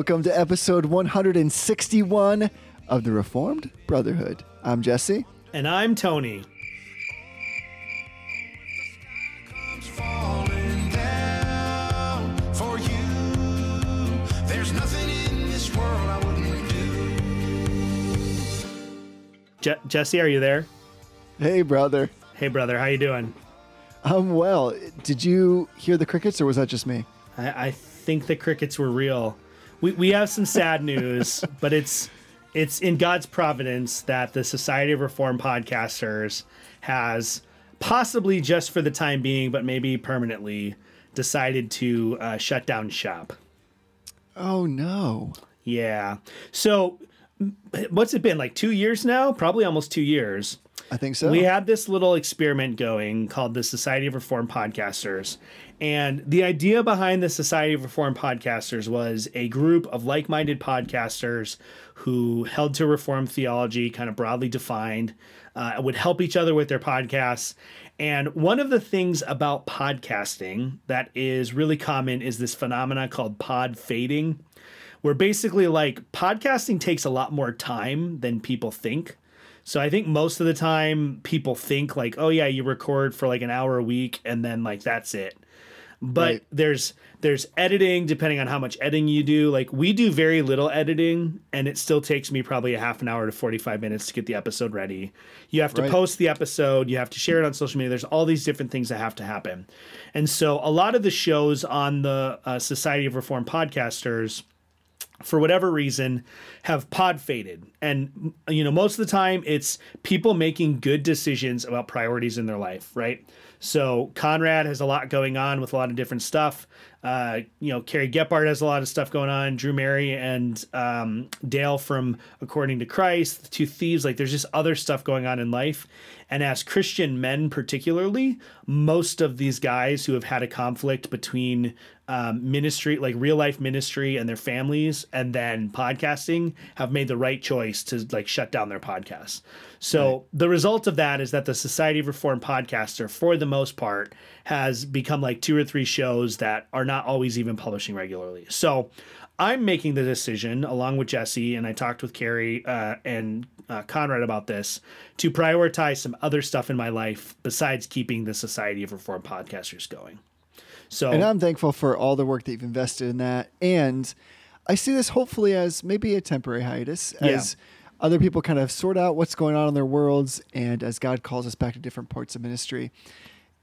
Welcome to episode 161 of the Reformed Brotherhood. I'm Jesse. And I'm Tony. comes falling down for you. There's nothing in this world I wouldn't do. Je- Jesse, are you there? Hey, brother. Hey, brother, how you doing? I'm well. Did you hear the crickets or was that just me? I, I think the crickets were real. We we have some sad news, but it's it's in God's providence that the Society of Reformed Podcasters has possibly just for the time being, but maybe permanently, decided to uh, shut down shop. Oh, no. Yeah. So, what's it been like two years now? Probably almost two years. I think so. We had this little experiment going called the Society of Reformed Podcasters. And the idea behind the Society of Reformed Podcasters was a group of like minded podcasters who held to Reformed theology, kind of broadly defined, uh, would help each other with their podcasts. And one of the things about podcasting that is really common is this phenomena called pod fading, where basically, like, podcasting takes a lot more time than people think. So I think most of the time people think like, oh yeah, you record for like an hour a week and then like that's it. But Right. there's there's editing depending on how much editing you do. Like we do very little editing and it still takes me probably a half an hour to 45 minutes to get the episode ready. You have to Right. post the episode, you have to share it on social media. There's all these different things that have to happen. And so a lot of the shows on the uh, Society of Reformed Podcasters for whatever reason have pod faded. And you know most of the time it's people making good decisions about priorities in their life right? So conrad has a lot going on with a lot of different stuff. Uh, you know carrie gephardt has a lot of stuff going on. Drew mary and um, dale from according to christ the two thieves like there's just other stuff going on in life. And as christian men particularly most of these guys who have had a conflict between um, ministry, like real life ministry and their families, and then podcasting have made the right choice to like shut down their podcasts. So the result of that is that the Society of Reformed Podcaster, for the most part, has become like two or three shows that are not always even publishing regularly. So I'm making the decision along with Jesse, and I talked with Carrie uh, and uh, Conrad about this to prioritize some other stuff in my life besides keeping the Society of Reformed Podcasters going. So And I'm thankful for all the work that you've invested in that. And I see this hopefully as maybe a temporary hiatus Yeah. as other people kind of sort out what's going on in their worlds and as God calls us back to different parts of ministry.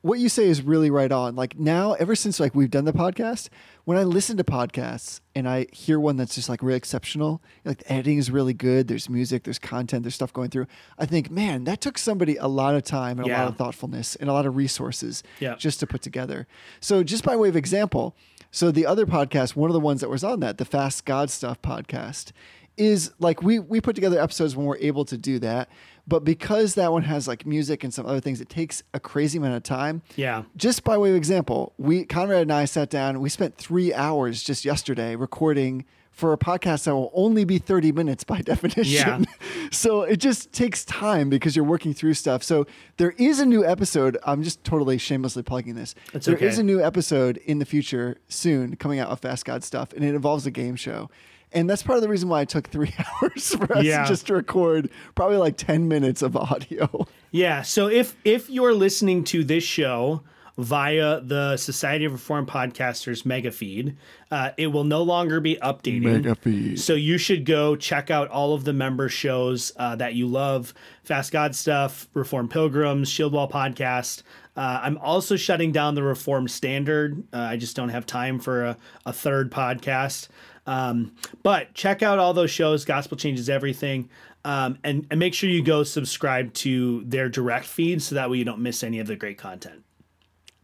What you say is really right on. Like now, ever since like we've done the podcast, when I listen to podcasts and I hear one that's just like really exceptional, like the editing is really good, there's music, there's content, there's stuff going through. I think, man, that took somebody a lot of time and a lot of thoughtfulness and a lot of resources Yeah. just to put together. So, just by way of example, so the other podcast, one of the ones that was on that, the Fast God Stuff podcast, is like we we put together episodes when we're able to do that. But because that one has like music and some other things, it takes a crazy amount of time. Yeah. Just by way of example, we Conrad and I sat down. We spent three hours just yesterday recording for a podcast that will only be 30 minutes by definition. so it just takes time because you're working through stuff. So there is a new episode. I'm just totally shamelessly plugging this. That's There okay. is a new episode in the future soon coming out of Fast God stuff, and it involves a game show. And that's part of the reason why it took three hours for us Yeah. just to record probably like 10 minutes of audio. Yeah. So if if you're listening to this show via the Society of Reformed Podcasters mega feed, uh, it will no longer be updating. Mega feed. So you should go check out all of the member shows uh, that you love: Fast God Stuff, Reformed Pilgrims, Shield Wall Podcast. Uh, I'm also shutting down the Reformed Standard. Uh, I just don't have time for a, a third podcast. Um, but check out all those shows. Gospel changes everything. Um, and, and make sure you go subscribe to their direct feed so that way you don't miss any of the great content.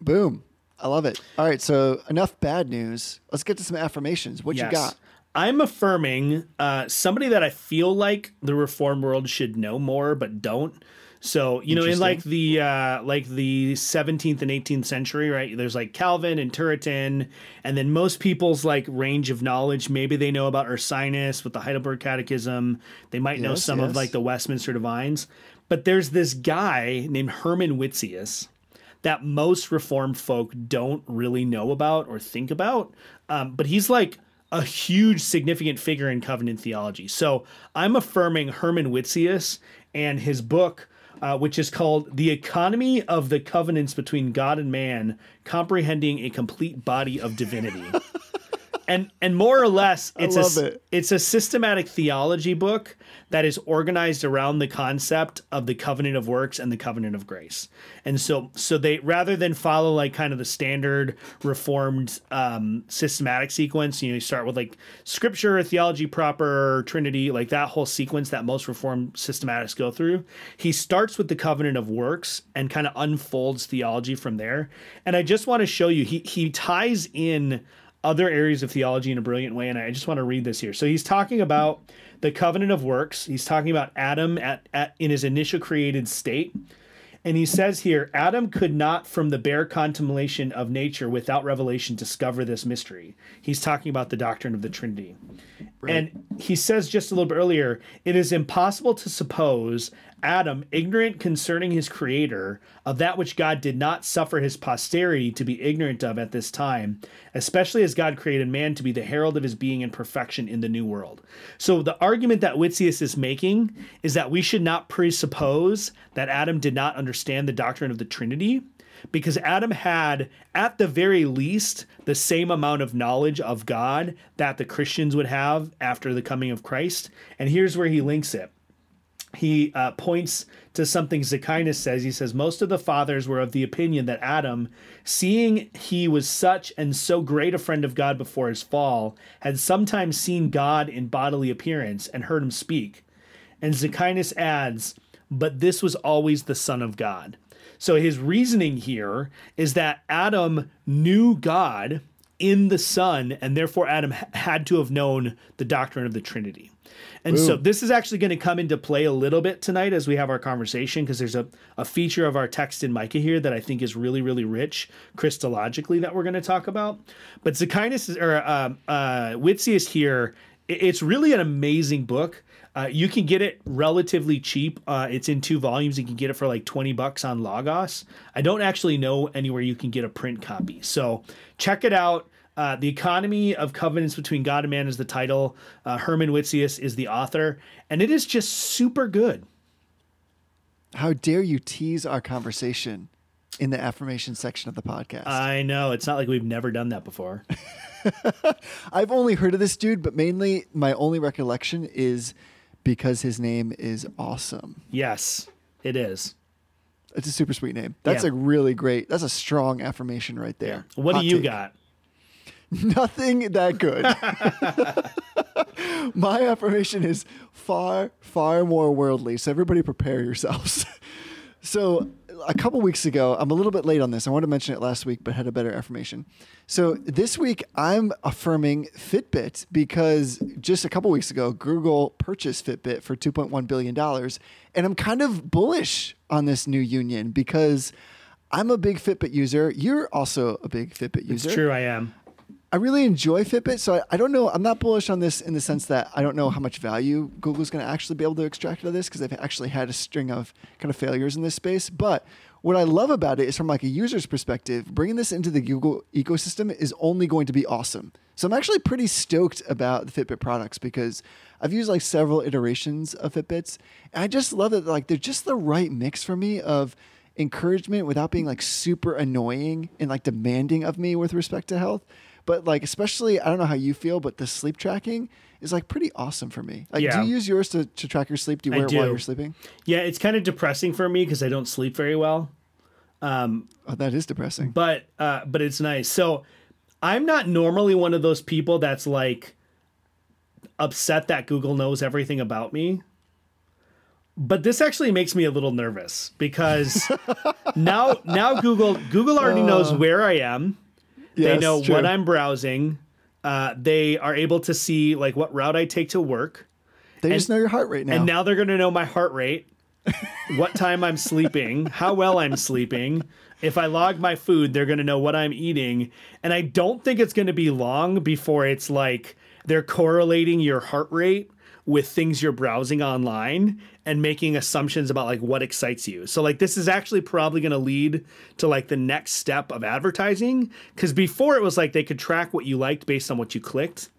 Boom. I love it. All right. So enough bad news. Let's get to some affirmations. What you got? I'm affirming uh, somebody that I feel like the reform world should know more, but don't. So you know, in like the uh, like the 17th and 18th century, right? There's like Calvin and Turretin, and then most people's like range of knowledge. Maybe they know about Ursinus with the Heidelberg Catechism. They might know Yes, some of like the Westminster Divines. But there's this guy named Herman Witsius that most reformed folk don't really know about or think about. Um, but he's like a huge significant figure in covenant theology. So I'm affirming Herman Witsius and his book, uh, which is called The Economy of the Covenants Between God and Man, Comprehending a Complete Body of Divinity. and and more or less it's a it. it's a systematic theology book that is organized around the concept of the covenant of works and the covenant of grace and so so they rather than follow like kind of the standard reformed um systematic sequence you know you start with like scripture theology proper trinity like that whole sequence that most reformed systematics go through he starts with the covenant of works and kind of unfolds theology from there and i just want to show you he he ties in other areas of theology in a brilliant way. And I just want to read this here. So he's talking about the covenant of works. He's talking about Adam at, at in his initial created state. And he says here, Adam could not, from the bare contemplation of nature without revelation, discover this mystery. He's talking about the doctrine of the Trinity. And he says just a little bit earlier, it is impossible to suppose Adam, ignorant concerning his creator, of that which God did not suffer his posterity to be ignorant of at this time, especially as God created man to be the herald of his being in perfection in the new world. So the argument that Witsius is making is that we should not presuppose that Adam did not understand the doctrine of the Trinity because Adam had, at the very least, the same amount of knowledge of God that the Christians would have after the coming of Christ. And here's where he links it. He uh, points to something Zanchius says. He says, Most of the fathers were of the opinion that Adam, seeing he was such and so great a friend of God before his fall, had sometimes seen God in bodily appearance and heard him speak. And Zanchius adds, But this was always the Son of God. So his reasoning here is that Adam knew God in the Son, and therefore Adam had to have known the doctrine of the Trinity. And so this is actually going to come into play a little bit tonight as we have our conversation because there's a, a feature of our text in Micah here that I think is really, really rich Christologically that we're going to talk about. But Zanchius is- or uh, uh, Witsius here, it's really an amazing book. Uh, you can get it relatively cheap. Uh, it's in two volumes. You can get it for like 20 bucks on Logos. I don't actually know anywhere you can get a print copy. So check it out. Uh, the Economy of Covenants Between God and Man is the title. Uh, Herman Witsius is the author. And it is just super good. How dare you tease our conversation in the affirmation section of the podcast? I know. It's not like we've never done that before. I've only heard of this dude, but mainly my only recollection is because his name is awesome. yes, it is. It's a super sweet name. That's Yeah. a really great. That's a strong affirmation right there. What Hot do you take. got? Nothing that good. My affirmation is far, far more worldly. So everybody prepare yourselves. so a couple weeks ago, I'm a little bit late on this. I wanted to mention it last week, but had a better affirmation. So this week, I'm affirming Fitbit because just a couple weeks ago, Google purchased Fitbit for $2.1 billion. And I'm kind of bullish on this new union because I'm a big Fitbit user. You're also a big Fitbit user. It's true, I am. I really enjoy Fitbit, so I, I don't know. I'm not bullish on this in the sense that I don't know how much value Google's going to actually be able to extract out of this because they've actually had a string of kind of failures in this space. But what I love about it is from like a user's perspective, bringing this into the Google ecosystem is only going to be awesome. So I'm actually pretty stoked about the Fitbit products because I've used like several iterations of Fitbits, and I just love that like they're just the right mix for me of encouragement without being like super annoying and like demanding of me with respect to health. But like especially I don't know how you feel, but the sleep tracking is like pretty awesome for me. Like Yeah. do you use yours to, to track your sleep? Do you wear it while you're sleeping? Yeah, it's kind of depressing for me because I don't sleep very well. Oh, that is depressing. but uh, but it's nice. So I'm not normally one of those people that's like upset that Google knows everything about me. But this actually makes me a little nervous because now now Google Google already knows where I am. They Uh. Know true. what I'm browsing. Uh, they are able to see like what route I take to work. They just know your heart rate now. And now they're going to know my heart rate, what time I'm sleeping, how well I'm sleeping. If I log my food, they're going to know what I'm eating. And I don't think it's going to be long before it's like they're correlating your heart rate with things you're browsing online and making assumptions about like what excites you. So like this is actually probably going to lead to like the next step of advertising cuz before it was like they could track what you liked based on what you clicked.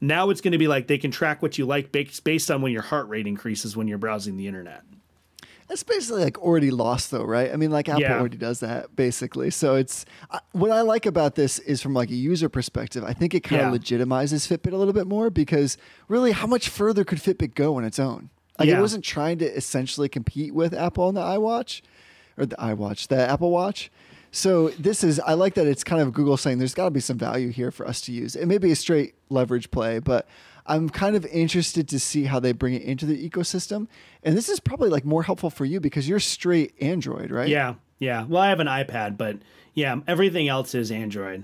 Now it's going to be like they can track what you like based based on when your heart rate increases when you're browsing the internet. That's basically like already lost, though, right? I mean, like Apple Yeah. already does that basically. So it's I what I like about this is from like a user perspective. I think it kind of Yeah. legitimizes Fitbit a little bit more because really, how much further could Fitbit go on its own? Like Yeah. it wasn't trying to essentially compete with Apple on the iWatch or the iWatch, the Apple Watch. So this is I like that it's kind of Google saying there's got to be some value here for us to use. It may be a straight leverage play, but I'm kind of interested to see how they bring it into the ecosystem. And this is probably like more helpful for you because you're straight Android, right? Yeah, yeah. Well, I have an iPad, but yeah, everything else is Android.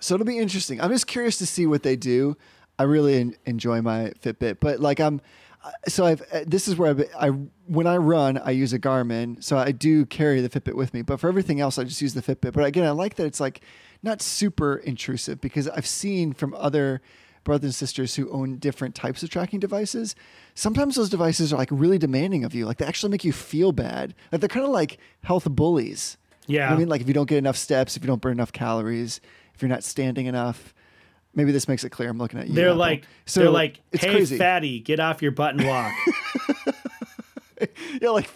So it'll be interesting. I'm just curious to see what they do. I really en- enjoy my Fitbit, but like I'm, so I've uh, this is where I've, I when I run I use a Garmin, so I do carry the Fitbit with me. But for everything else, I just use the Fitbit. But again, I like that it's like not super intrusive because I've seen from other brothers and sisters who own different types of tracking devices. Sometimes those devices are like really demanding of you. Like they actually make you feel bad. Like they're kind of like health bullies. You know Yeah. I mean, like if you don't get enough steps, if you don't burn enough calories, if you're not standing enough. Maybe this makes it clear. I'm looking at you. They're Apple. like, so they're like, hey, crazy. fatty, get off your butt and walk. Yeah, like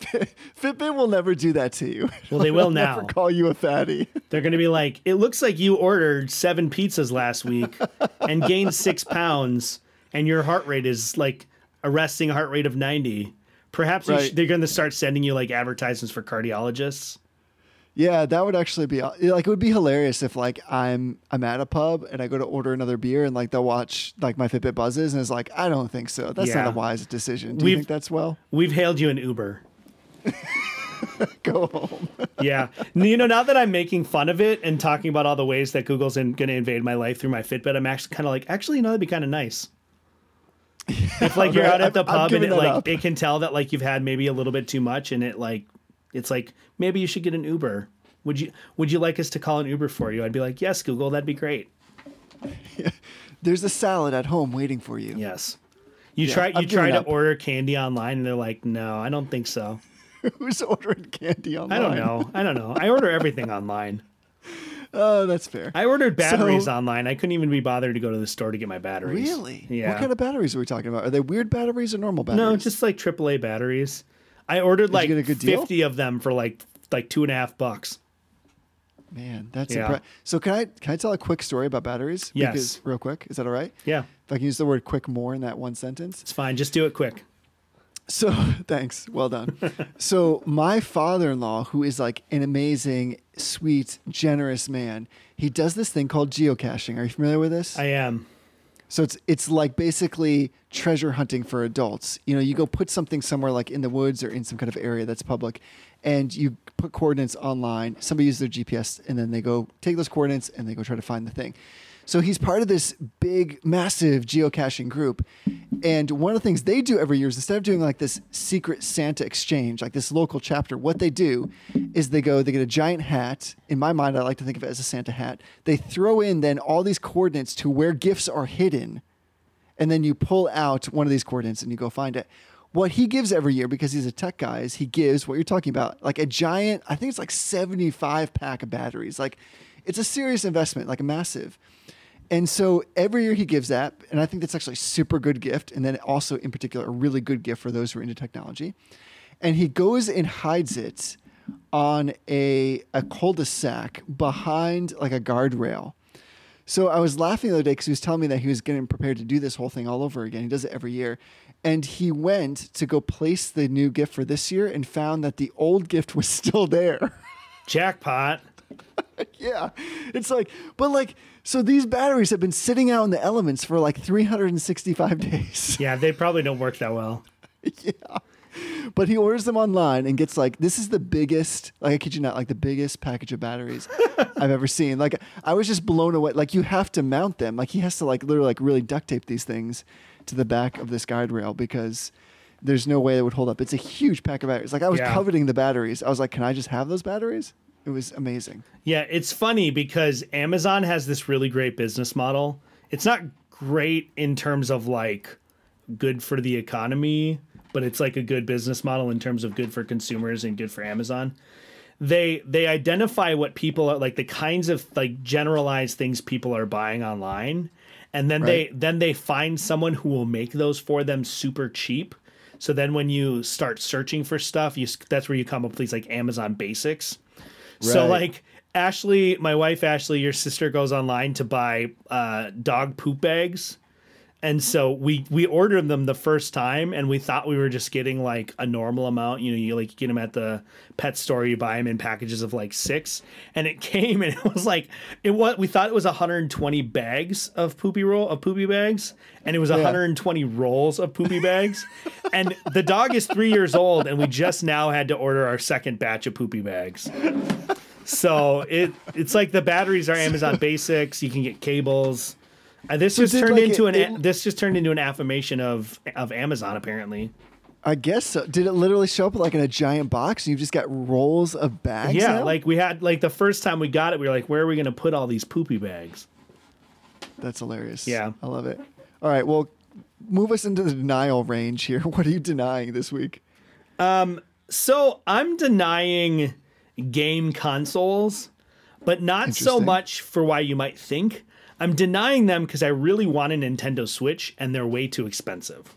Fitbit will never do that to you. Well, they will They'll Never now. call you a fatty. They're going to be like, it looks like you ordered seven pizzas last week and gained six pounds, and your heart rate is like a resting heart rate of 90. Perhaps Right. sh- they're going to start sending you like advertisements for cardiologists. Yeah, that would actually be like it would be hilarious if like I'm I'm at a pub and I go to order another beer and like they'll watch like my Fitbit buzzes and it's like I don't think so. That's Yeah. not a wise decision. Do We've- you think that's well? We've hailed you an Uber. Go home. Yeah. you know, now that I'm making fun of it and talking about all the ways that Google's in, going to invade my life through my Fitbit, I'm actually kind of like, actually, you know, that'd be kind of nice. If like you're Right, out at the I'm- I'm pub and it like up. it can tell that like you've had maybe a little bit too much and it like it's like maybe you should get an Uber. Would you would you like us to call an Uber for you? I'd be like, "Yes, Google, that'd be great." There's a salad at home waiting for you. Yes. You Yeah, try you try to up. order candy online and they're like, "No, I don't think so." Who's ordering candy online? I don't know. I don't know. I order everything online. Oh, that's fair. I ordered batteries So- online. I couldn't even be bothered to go to the store to get my batteries. Really? Yeah. What kind of batteries are we talking about? Are they weird batteries or normal batteries? no, just like AAA batteries. I ordered like fifty of them for like like two and a half bucks. Man, that's Yeah. impre- so. Can I can I tell a quick story about batteries? Yes. Because, real quick, is that all right? Yeah, If I can use the word "quick" more in that one sentence. it's fine. Just do it quick. So thanks, well done. so my father-in-law, who is like an amazing, sweet, generous man, he does this thing called geocaching. Are you familiar with this? I am. So it's it's like basically treasure hunting for adults. You know, you go put something somewhere like in the woods or in some kind of area that's public, and you put coordinates online. Somebody uses their GPS, and then they go take those coordinates and they go try to find the thing. So he's part of this big, massive geocaching group. And one of the things they do every year is instead of doing like this secret Santa exchange, like this local chapter, what they do is they go, they get a giant hat. In my mind, I like to think of it as a Santa hat. They throw in then all these coordinates to where gifts are hidden and then you pull out one of these coordinates and you go find it. What he gives every year, because he's a tech guy, is he gives what you're talking about, like a giant, I think it's like 75 pack of batteries. Like it's a serious investment, like a massive. And so every year he gives that, and I think that's actually a super good gift. And then also, in particular, a really good gift for those who are into technology. And he goes and hides it on a, a cul-de-sac behind like a guardrail. So I was laughing the other day because he was telling me that he was getting prepared to do this whole thing all over again. He does it every year. And he went to go place the new gift for this year and found that the old gift was still there. Jackpot. yeah. It's like, but like, so these batteries have been sitting out in the elements for like 365 days. Yeah, they probably don't work that well. Yeah. But he orders them online and gets like, this is the biggest, like, I kid you not, like the biggest package of batteries I've ever seen. Like, I was just blown away. Like, you have to mount them. Like, he has to, like, literally, like, really duct tape these things to the back of this guide rail because there's no way it would hold up. It's a huge pack of batteries. Like, I was Yeah. coveting the batteries. I was like, can I just have those batteries? It was amazing. Yeah, it's funny because Amazon has this really great business model. It's not great in terms of like good for the economy, but it's like a good business model in terms of good for consumers and good for Amazon. They they identify what people are like the kinds of like generalized things people are buying online and then they then they find someone who will make those for them super cheap. So then when you start searching for stuff, you that's where you come up with these like Amazon basics. So like Ashley, my wife Ashley, your sister goes online to buy uh, dog poop bags. And so we we ordered them the first time, and we thought we were just getting like a normal amount. You know, you like get them at the pet store, you buy them in packages of like six, and it came and it was like it was. We thought it was 120 bags of poopy roll of poopy bags, and it was 120 rolls of poopy bags. and the dog is three years old, and we just now had to order our second batch of poopy bags. So it it's like the batteries are Amazon Basics. You can get cables. Uh, this just turned like, into it- an it- this just turned into an affirmation of of Amazon apparently. I guess so. Did it literally show up like in a giant box and you've just got rolls of bags? yeah, now? like we had like the first time we got it, we were like, where are we going to put all these poopy bags? That's hilarious. Yeah. I love it. All right, well, move us into the denial range here. What are you denying this week? Um, So I'm denying game consoles, but not so much for why you might think. I'm denying them because I really want a Nintendo Switch and they're way too expensive.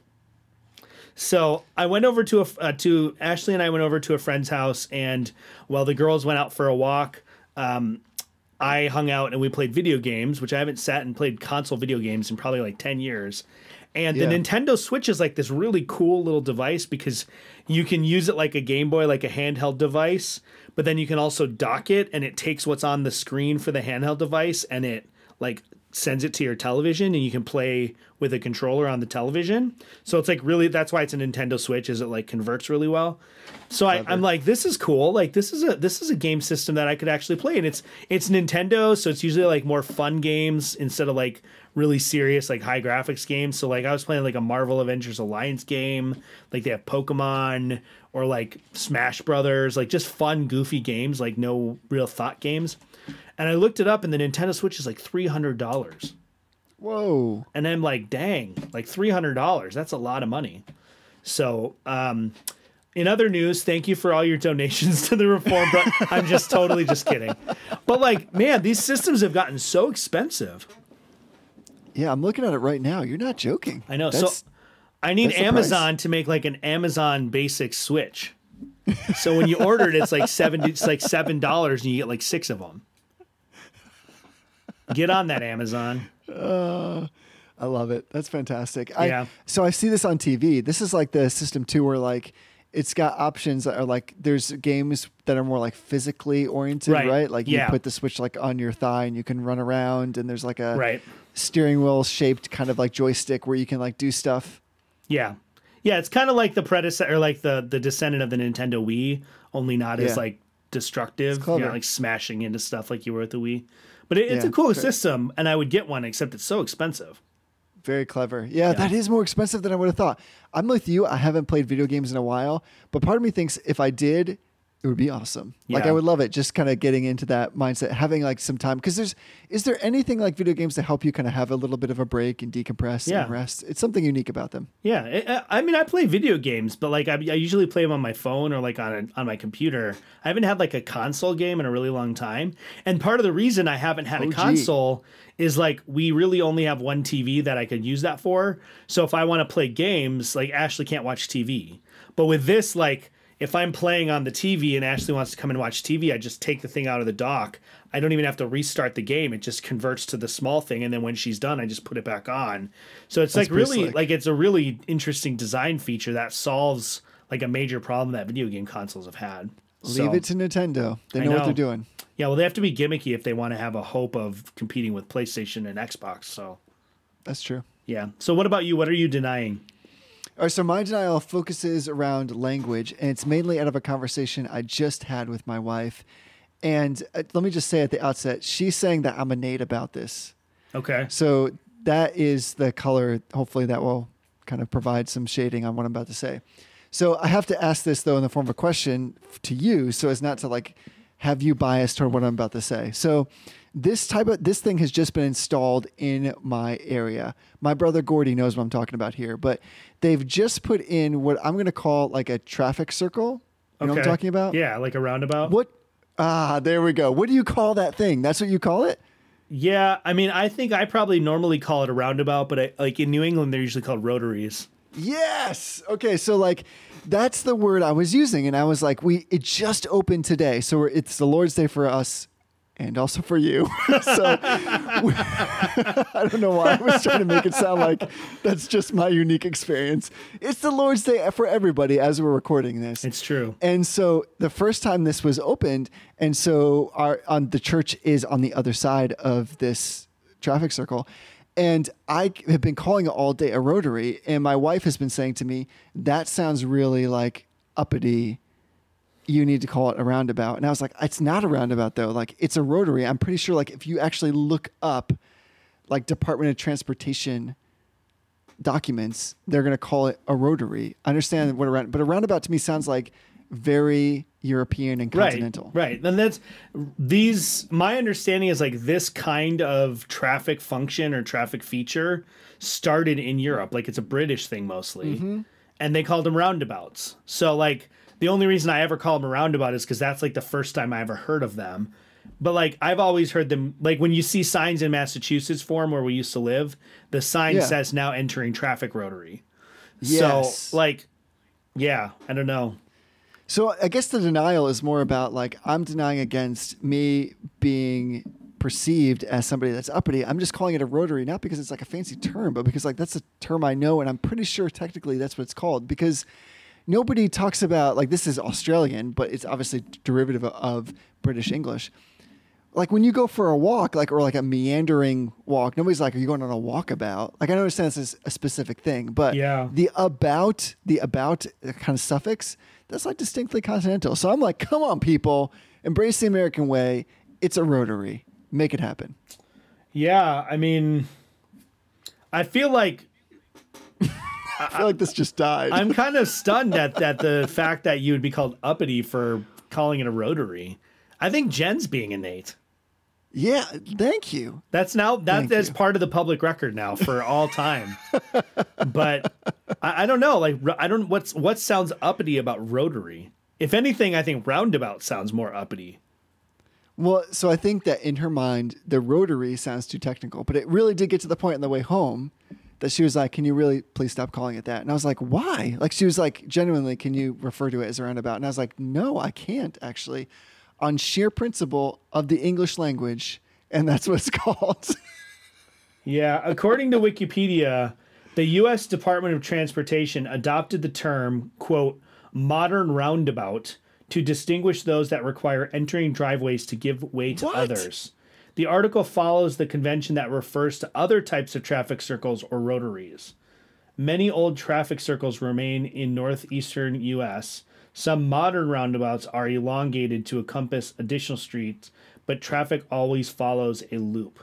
So I went over to a uh, to Ashley and I went over to a friend's house, and while the girls went out for a walk, um, I hung out and we played video games, which I haven't sat and played console video games in probably like 10 years. And Yeah. the Nintendo Switch is like this really cool little device because you can use it like a Game Boy, like a handheld device, but then you can also dock it and it takes what's on the screen for the handheld device and it like sends it to your television and you can play with a controller on the television. So it's like really that's why it's a Nintendo Switch is it like converts really well. So I, I'm like, this is cool. Like this is a this is a game system that I could actually play, and it's it's Nintendo, so it's usually like more fun games instead of like really serious like high graphics games. So like I was playing like a Marvel Avengers Alliance game, like they have Pokemon or like Smash Brothers, like just fun goofy games, like no real thought games. And I looked it up, and the Nintendo Switch is like three hundred dollars. Whoa. And I'm like, dang, like three hundred dollars. That's a lot of money. So, um, in other news, thank you for all your donations to the reform. But I'm just totally just kidding. But like, man, these systems have gotten so expensive. Yeah, I'm looking at it right now. You're not joking. I know. That's, so I need Amazon to make like an Amazon basic Switch. So when you order it, it's like seven. It's like seven dollars, and you get like six of them. Get on that Amazon. Uh, I love it. That's fantastic. I, Yeah. So I see this on TV. This is like the system too, where like it's got options that are like there's games that are more like physically oriented, Right. right? Like Yeah. you put the switch like on your thigh and you can run around, and there's like a Right. steering wheel shaped kind of like joystick where you can like do stuff. Yeah. Yeah, it's kind of like the predecessor, or like the the descendant of the Nintendo Wii, only not Yeah. as like destructive. You know, like smashing into stuff like you were with the Wii. But it, it's a cool fair. system, and I would get one, except it's so expensive. Very clever. Yeah, that is more expensive than I would have thought. I'm with you. I haven't played video games in a while, but part of me thinks if I did, it would be awesome. Like I would love it. Just kind of getting into that mindset, having like some time. Because there's, is there anything like video games to help you kind of have a little bit of a break and decompress Yeah. and rest? It's something unique about them. Yeah, I- mean, I play video games, but like I, I usually play them on my phone or like on a, on my computer. I haven't had like a console game in a really long time, and part of the reason I haven't had a console is like we really only have one TV that I could use that for. So if I want to play games, like Ashley can't watch TV, but with this, like if I'm playing on the TV and Ashley wants to come and watch TV, I just take the thing out of the dock. I don't even have to restart the game. It just converts to the small thing, and then when she's done, I just put it back on. So it's That's like really slick. like it's a really interesting design feature that solves like a major problem that video game consoles have had. Leave So, it to Nintendo. They I know, what they're doing. yeah, well, they have to be gimmicky if they want to have a hope of competing with PlayStation and Xbox. So That's true. yeah. So what about you? What are you denying? All right, so my denial focuses around language, and it's mainly out of a conversation I just had with my wife. And uh, let me just say at the outset, she's saying that I'm innate about this. Okay. So that is the color. Hopefully, that will kind of provide some shading on what I'm about to say. So I have to ask this though in the form of a question to you, so as not to like have you biased toward what I'm about to say. So this type of this thing has just been installed in my area. My brother Gordy knows what I'm talking about here, but they've just put in what I'm going to call like a traffic circle. You know what I'm talking about? Yeah, like a roundabout. What? Ah, there we go. What do you call that thing? That's what you call it? Yeah, I mean, I think I probably normally call it a roundabout, but I, like in New England, they're usually called rotaries. Yes. Okay. So like, that's the word I was using, and I was like, we it just opened today, so it's the Lord's Day for us. And also for you. so we- I don't know why I was trying to make it sound like that's just my unique experience. It's the Lord's Day for everybody as we're recording this. It's true. And so the first time this was opened, and so our on the church is on the other side of this traffic circle. And I have been calling it all day a rotary, and my wife has been saying to me, that sounds really like uppity. You need to call it a roundabout. And I was like, it's not a roundabout though. Like it's a rotary. I'm pretty sure like if you actually look up like Department of Transportation documents, they're going to call it a rotary. I understand what a round, but a roundabout to me sounds like very European and continental. Right, right. Then that's these. My understanding is like this kind of traffic function or traffic feature started in Europe. Like it's a British thing mostly, Mm-hmm. and they called them roundabouts. So like the only reason I ever call them a roundabout is because that's like the first time I ever heard of them. But like I've always heard them like when you see signs in Massachusetts for 'em where we used to live, the sign Yeah. says now entering traffic rotary. Yes. So like, yeah, I don't know. So I guess the denial is more about like I'm denying against me being perceived as somebody that's uppity. I'm just calling it a rotary, not because it's like a fancy term, but because like that's a term I know, and I'm pretty sure technically that's what it's called. Because nobody talks about like this is Australian, but it's obviously derivative of British English. Like when you go for a walk, like or like a meandering walk, nobody's like, "Are you going on a walkabout?" Like I understand this is a specific thing, but Yeah. the about, the about kind of suffix, that's like distinctly continental. So I'm like, come on, people, embrace the American way. It's a rotary. Make it happen. Yeah, I mean, I feel like I feel like this just died. I'm kind of stunned at, at the fact that you would be called uppity for calling it a rotary. I think Jen's being innate. yeah, thank you. That's now that that's part of the public record now for all time. but I, I don't know. Like I don't what's what sounds uppity about rotary. If anything, I think roundabout sounds more uppity. Well, so I think that in her mind, the rotary sounds too technical, but it really did get to the point on the way home that she was like, "Can you really please stop calling it that?" And I was like, "Why?" Like she was like, "Genuinely, can you refer to it as a roundabout?" And I was like, "No, I can't actually." On sheer principle of the English language, and that's what it's called. Yeah, according to Wikipedia, the U.S. Department of Transportation adopted the term, quote, modern roundabout to distinguish those that require entering driveways to give way to What? others. The article follows the convention that refers to other types of traffic circles or rotaries. Many old traffic circles remain in northeastern U.S. Some modern roundabouts are elongated to encompass additional streets, but traffic always follows a loop.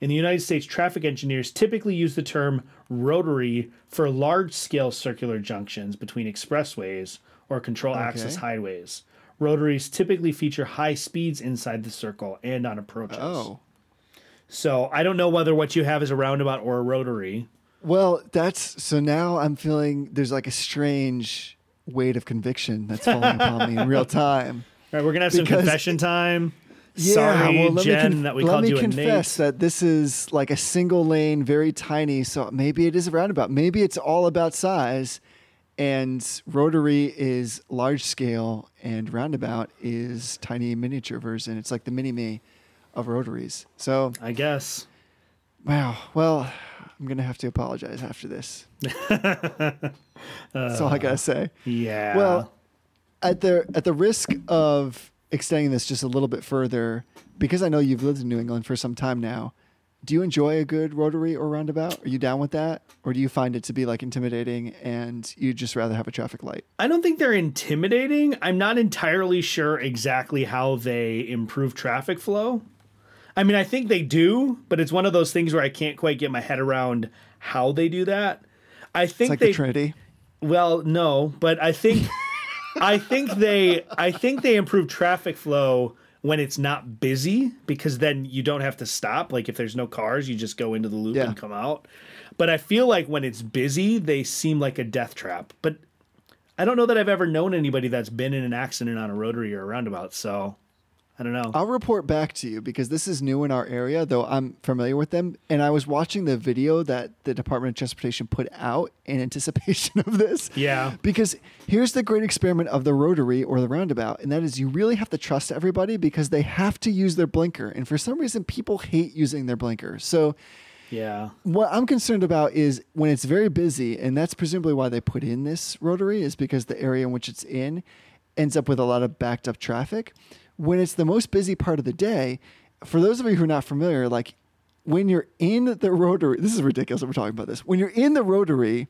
In the United States, traffic engineers typically use the term rotary for large scale circular junctions between expressways or control access highways. Rotaries typically feature high speeds inside the circle and on approaches. oh, So I don't know whether what you have is a roundabout or a rotary. well, that's so now I'm feeling there's like a strange weight of conviction that's falling upon me in real time. All right, we're gonna have some confession time. Yeah, Sorry, well, let Jen, me conf- that we let called me you a confess Nate. that this is like a single lane, very tiny. So maybe it is a roundabout. Maybe it's all about size, and rotary is large scale, and roundabout is tiny miniature version. It's like the mini me of rotaries. So I guess. wow. Well, I'm gonna have to apologize after this. That's all I gotta say. Yeah. Well, at the at the risk of extending this just a little bit further, because I know you've lived in New England for some time now, do you enjoy a good rotary or roundabout? Are you down with that, or do you find it to be like intimidating and you would just rather have a traffic light? I don't think they're intimidating. I'm not entirely sure exactly how they improve traffic flow. I mean, I think they do, but it's one of those things where I can't quite get my head around how they do that. I It's think like they the Trinity. Well, no, but I think I think they I think they improve traffic flow when it's not busy because then you don't have to stop. Like if there's no cars, you just go into the loop Yeah. and come out. But I feel like when it's busy, they seem like a death trap. But I don't know that I've ever known anybody that's been in an accident on a rotary or a roundabout. So I don't know. I'll report back to you because this is new in our area, though I'm familiar with them. And I was watching the video that the Department of Transportation put out in anticipation of this. Yeah. Because here's the great experiment of the rotary or the roundabout, and that is you really have to trust everybody because they have to use their blinker. And for some reason, people hate using their blinker. So yeah. what I'm concerned about is when it's very busy, and that's presumably why they put in this rotary, is because the area in which it's in ends up with a lot of backed up traffic. When it's the most busy part of the day, for those of you who are not familiar, like when you're in the rotary, this is ridiculous that we're talking about this. When you're in the rotary,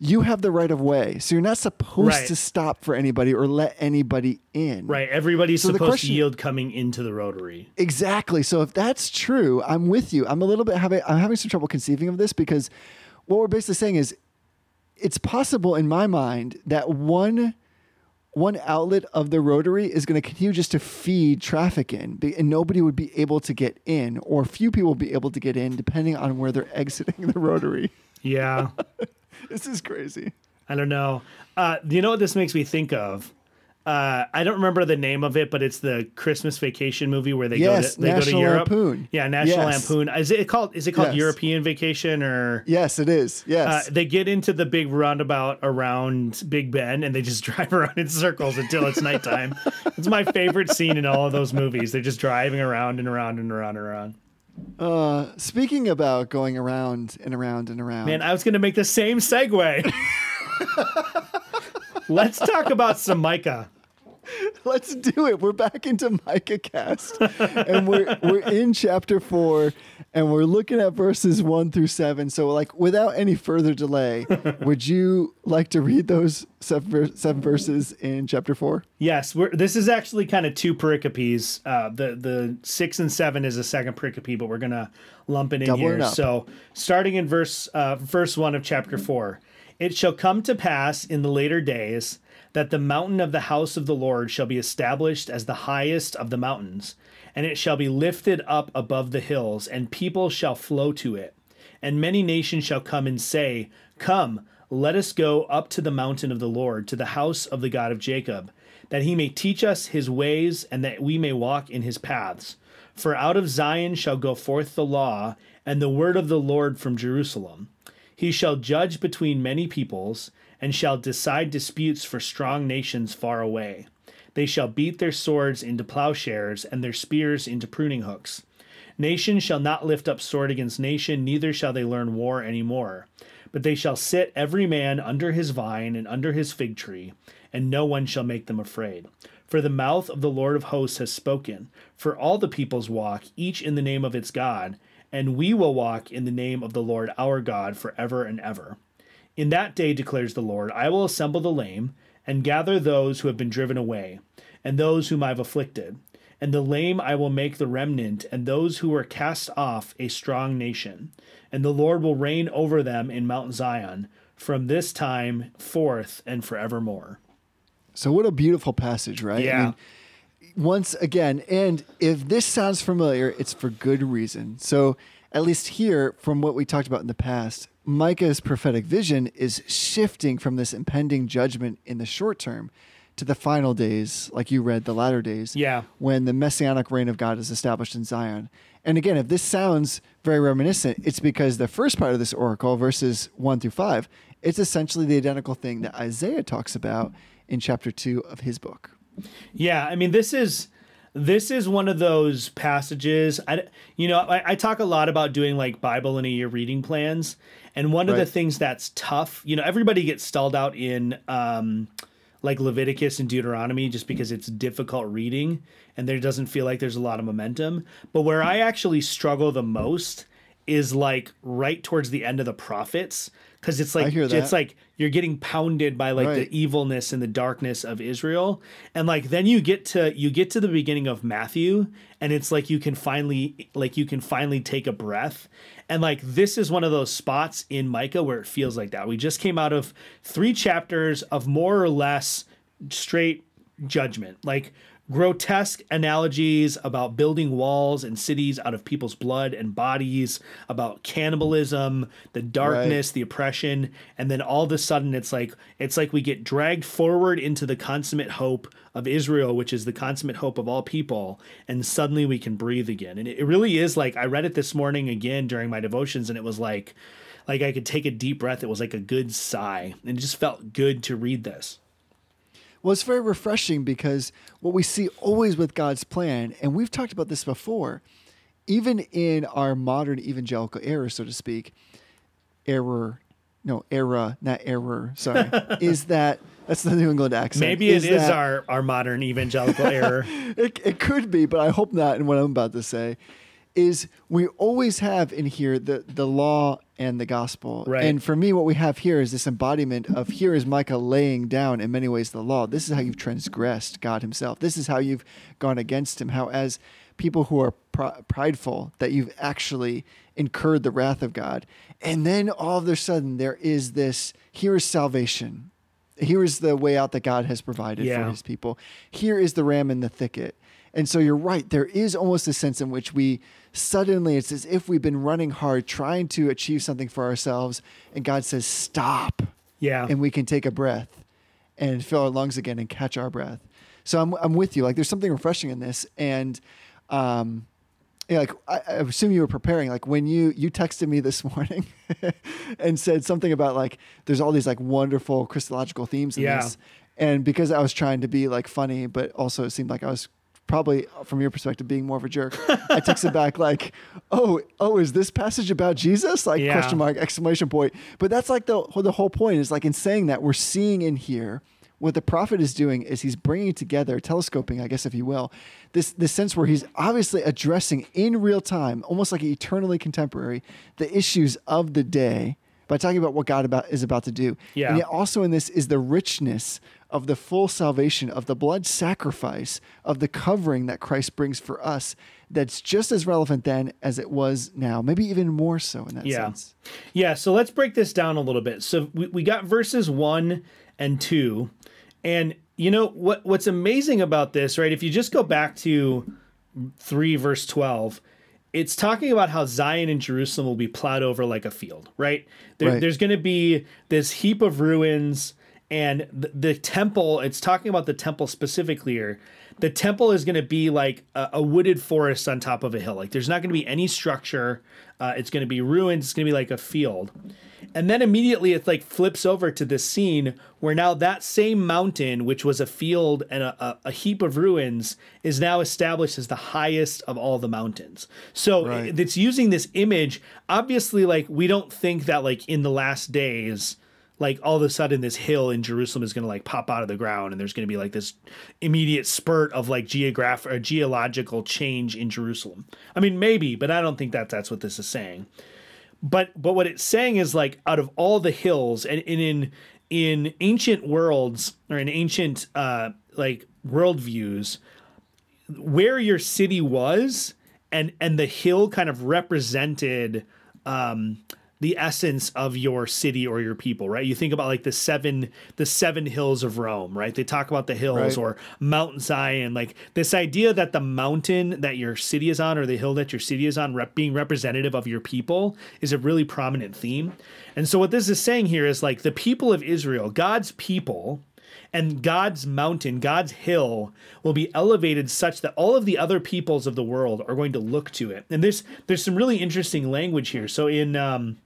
you have the right of way. So you're not supposed Right. to stop for anybody or let anybody in. Right. Everybody's So supposed question- to yield coming into the rotary. Exactly. So if that's true, I'm with you. I'm a little bit having I'm having some trouble conceiving of this because what we're basically saying is it's possible in my mind that one one outlet of the rotary is going to continue just to feed traffic in and nobody would be able to get in or few people will be able to get in depending on where they're exiting the rotary. Yeah. This is crazy. I don't know. Uh, you know what this makes me think of? Uh, I don't remember the name of it, but it's the Christmas vacation movie where they Yes, go to they go to National Europe. Lampoon. Yeah, National Yes. Lampoon. Is it called? Is it called Yes. European Vacation or? Yes, it is. Uh, Yes. they get into the big roundabout around Big Ben and they just drive around in circles until it's nighttime. it's my favorite scene in all of those movies. They're just driving around and around and around and around. uh, speaking about going around and around and around. Man, I was going to make the same segue. Let's talk about some Micah. Let's do it. We're back into Micah cast, and we're we're in chapter four, and we're looking at verses one through seven. So, like, without any further delay, would you like to read those seven, seven verses in chapter four? Yes, we're, this is actually kind of two pericopes. Uh, the the six and seven is a second pericope, but we're gonna lump it in Double here. it. So, starting in verse uh, verse one of chapter four, it shall come to pass in the later days that the mountain of the house of the Lord shall be established as the highest of the mountains, and it shall be lifted up above the hills, and people shall flow to it. And many nations shall come and say, Come, let us go up to the mountain of the Lord, to the house of the God of Jacob, that he may teach us his ways, and that we may walk in his paths. For out of Zion shall go forth the law, and the word of the Lord from Jerusalem. He shall judge between many peoples, and shall decide disputes for strong nations far away. They shall beat their swords into plowshares, and their spears into pruning hooks. Nation shall not lift up sword against nation, neither shall they learn war any more. But they shall sit every man under his vine and under his fig tree, and no one shall make them afraid. For the mouth of the Lord of hosts has spoken. For all the peoples walk, each in the name of its God, and we will walk in the name of the Lord our God forever and ever. In that day, declares the Lord, I will assemble the lame, and gather those who have been driven away, and those whom I have afflicted. And the lame I will make the remnant, and those who were cast off a strong nation. And the Lord will reign over them in Mount Zion, from this time forth and forevermore. So, what a beautiful passage, right? Yeah. once again, and if this sounds familiar, it's for good reason. So, at least here, from what we talked about in the past, Micah's prophetic vision is shifting from this impending judgment in the short term to the final days, like you read, the latter days, Yeah. when the messianic reign of God is established in Zion. And again, if this sounds very reminiscent, it's because the first part of this oracle, verses one through five, it's essentially the identical thing that Isaiah talks about in chapter two of his book. Yeah, I mean this is this is one of those passages. I you know I, I talk a lot about doing like Bible in a year reading plans, and one of the things that's tough. You know, everybody gets stalled out in um, like Leviticus and Deuteronomy just because it's difficult reading and there doesn't feel like there's a lot of momentum. But where I actually struggle the most is like right towards the end of the prophets because it's like it's like you're getting pounded by like Right. the evilness and the darkness of Israel. And like then you get to you get to the beginning of Matthew and it's like you can finally like you can finally take a breath. And like this is one of those spots in Micah where it feels like that. We just came out of 3 chapters of more or less straight judgment. Like grotesque analogies about building walls and cities out of people's blood and bodies, about cannibalism, the darkness, the oppression, and then all of a sudden it's like it's like we get dragged forward into the consummate hope of Israel, which is the consummate hope of all people, and suddenly we can breathe again. And it really is like I read it this morning again during my devotions, and it was like like I could take a deep breath. It was like a good sigh, and it just felt good to read this. Well, it's very refreshing because what we see always with God's plan, and we've talked about this before, even in our modern evangelical era, so to speak, error, no, era, not error, sorry, is that that's the New England accent. Maybe it is that- our our modern evangelical error. it, it could be, but I hope not. in what I'm about to say is we always have in here the, the law and the gospel. Right. And for me, what we have here is this embodiment of here is Micah laying down in many ways the law. This is how you've transgressed God himself. This is how you've gone against him. How as people who are pr- prideful that you've actually incurred the wrath of God. And then all of a sudden there is this here is salvation. Here is the way out that God has provided Yeah. for his people. Here is the ram in the thicket. And so you're right. There is almost a sense in which we suddenly, it's as if we've been running hard, trying to achieve something for ourselves. And God says, stop. Yeah. And we can take a breath and fill our lungs again and catch our breath. So I'm, I'm with you. Like there's something refreshing in this. And, um, yeah, like I, I assume you were preparing. Like when you you texted me this morning and said something about like there's all these like wonderful Christological themes in Yeah. this, and because I was trying to be like funny, but also it seemed like I was probably from your perspective being more of a jerk. I texted back like, "Oh, oh, is this passage about Jesus?" Like Yeah. question mark exclamation point. But that's like the the whole point is like in saying that we're seeing in here what the prophet is doing is he's bringing together telescoping i guess if you will this this sense where he's obviously addressing in real time almost like eternally contemporary the issues of the day by talking about what god about is about to do Yeah. and yet also in this is the richness of the full salvation of the blood sacrifice of the covering that christ brings for us that's just as relevant then as it was now maybe even more so in that Yeah. sense Yeah, so let's break this down a little bit. So we, we got verses one and two. And you know what what's amazing about this, right? If you just go back to three verse twelve, it's talking about how Zion and Jerusalem will be plowed over like a field, right? There, Right. There's going to be this heap of ruins, and the, the temple. It's talking about the temple specifically here. The temple is going to be like a, a wooded forest on top of a hill. Like there's not going to be any structure. Uh, it's going to be ruins. It's going to be like a field. And then immediately it like flips over to this scene where now that same mountain, which was a field and a, a, a heap of ruins, is now established as the highest of all the mountains. So Right. it's using this image. Obviously, like we don't think that like in the last days, like all of a sudden this hill in Jerusalem is going to like pop out of the ground and there's going to be like this immediate spurt of like geographic or geological change in Jerusalem. I mean, maybe, but I don't think that that's what this is saying but but what it's saying is like out of all the hills and, and in in ancient worlds or in ancient uh like worldviews where your city was and and the hill kind of represented um the essence of your city or your people right you think about like the seven the seven hills of rome right they talk about the hills Right. or mount zion like this idea that the mountain that your city is on or the hill that your city is on rep- being representative of your people is a really prominent theme and so what this is saying here is like the people of israel god's people and God's mountain, God's hill will be elevated such that all of the other peoples of the world are going to look to it. And there's there's some really interesting language here. So in um,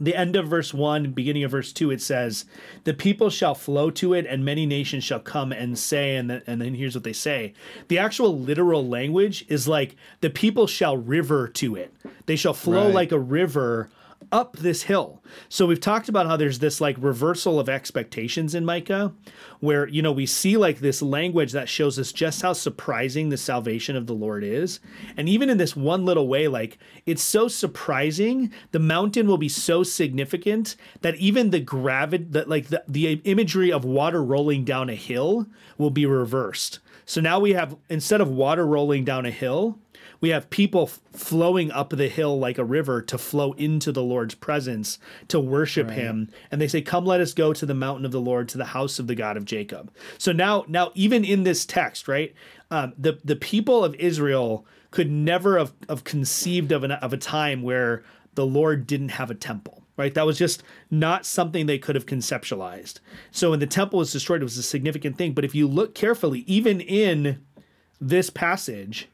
the end of verse 1 beginning of verse 2 it says the people shall flow to it and many nations shall come and say and then, and then here's what they say the actual literal language is like the people shall river to it they shall flow Right. like a river up this hill. So we've talked about how there's this like reversal of expectations in micah where you know we see like this language that shows us just how surprising the salvation of the lord is. And even in this one little way like it's so surprising the mountain will be so significant that even the gravity that like the, the imagery of water rolling down a hill will be reversed. So now we have instead of water rolling down a hill We have people f- flowing up the hill like a river to flow into the Lord's presence to worship him. And they say, Come, let us go to the mountain of the Lord, to the house of the God of Jacob. So now, now even in this text, right, um, the, the people of Israel could never have, have conceived of, an, of a time where the Lord didn't have a temple right? That was just not something they could have conceptualized. So when the temple was destroyed, it was a significant thing. But if you look carefully, even in this passage,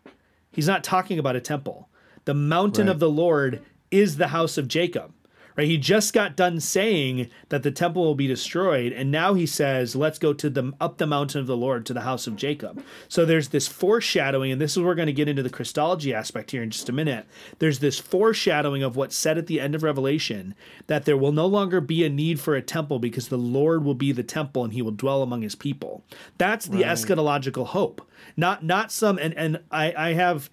he's not talking about a temple. The mountain Right. of the Lord is the house of Jacob. Right? He just got done saying that the temple will be destroyed, and now he says, "Let's go to the up the mountain of the Lord to the house of Jacob." So there's this foreshadowing, and this is where we're going to get into the Christology aspect here in just a minute. There's this foreshadowing of what's said at the end of Revelation that there will no longer be a need for a temple because the Lord will be the temple and He will dwell among His people. That's the eschatological hope, not not some. And and I I have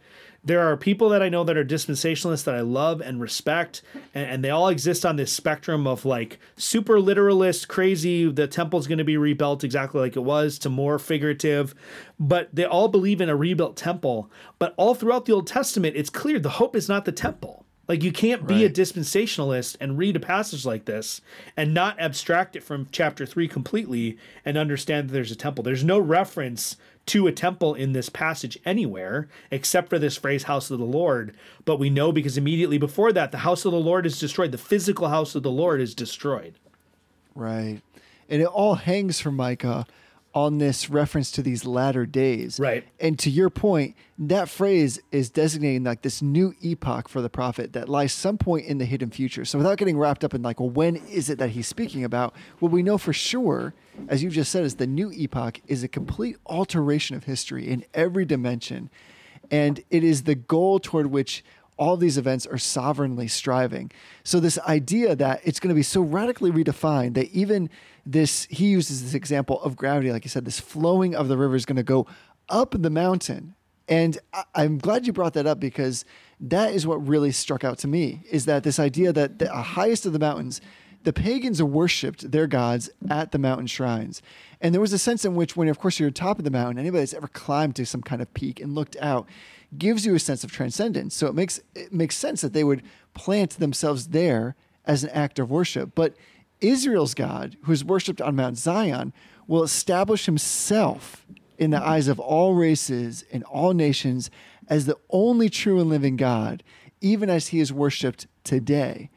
there are people that I know that are dispensationalists that I love and respect, and, and they all exist on this spectrum of like super literalist, crazy, the temple's going to be rebuilt exactly like it was, to more figurative, but they all believe in a rebuilt temple. But all throughout the Old Testament, it's clear the hope is not the temple. Like you can't be a dispensationalist and read a passage like this and not abstract it from chapter 3 completely and understand that there's a temple. There's no reference to a temple in this passage anywhere except for this phrase house of the Lord, but we know because immediately before that the house of the Lord is destroyed. The physical house of the Lord is destroyed. Right. And it all hangs from Micah on this reference to these latter days. Right. And to your point, that phrase is designating like this new epoch for the prophet that lies some point in the hidden future. So without getting wrapped up in like, well, when is it that he's speaking about? What we know for sure, as you just said, is the new epoch is a complete alteration of history in every dimension. And it is the goal toward which all these events are sovereignly striving. So this idea that it's going to be so radically redefined that even this he uses this example of gravity, like you said, this flowing of the river is going to go up the mountain. And I- I'm glad you brought that up because that is what really struck out to me is that this idea that the highest of the mountains, the pagans worshipped their gods at the mountain shrines. And there was a sense in which, when of course you're top of the mountain, anybody that's ever climbed to some kind of peak and looked out gives you a sense of transcendence. So it makes it makes sense that they would plant themselves there as an act of worship. But Israel's God, who is worshipped on Mount Zion, will establish himself in the eyes of all races and all nations as the only true and living God, even as he is worshipped today.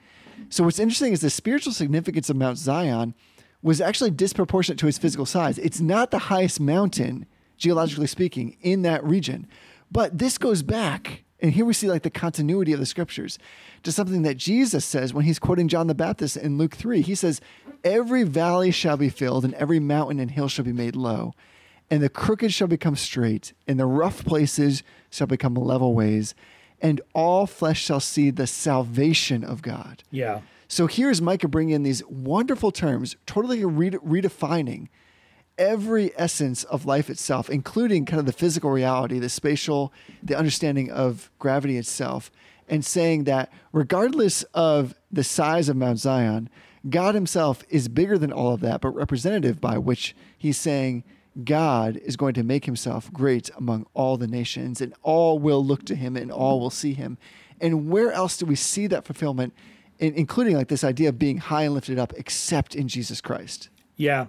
So what's interesting is the spiritual significance of Mount Zion was actually disproportionate to its physical size. It's not the highest mountain, geologically speaking, in that region. But this goes back, and here we see like the continuity of the scriptures to something that Jesus says when he's quoting John the Baptist in Luke 3. He says, Every valley shall be filled, and every mountain and hill shall be made low, and the crooked shall become straight, and the rough places shall become level ways, and all flesh shall see the salvation of God. Yeah. So here's Micah bringing in these wonderful terms, totally re- redefining every essence of life itself, including kind of the physical reality, the spatial, the understanding of gravity itself, and saying that regardless of the size of Mount Zion, God Himself is bigger than all of that, but representative by which He's saying God is going to make Himself great among all the nations, and all will look to Him, and all will see Him. And where else do we see that fulfillment? in- including like this idea of being high and lifted up, except in Jesus Christ. Yeah.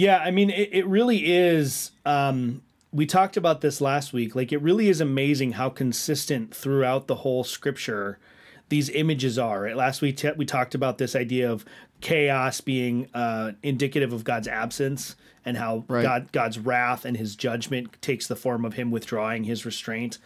Yeah. I mean, it, it really is. Um, we talked about this last week. Like, it really is amazing how consistent throughout the whole scripture these images are. Right? Last week, t- we talked about this idea of chaos being uh, indicative of God's absence and how Right. God, God's wrath and his judgment takes the form of him withdrawing his restraint.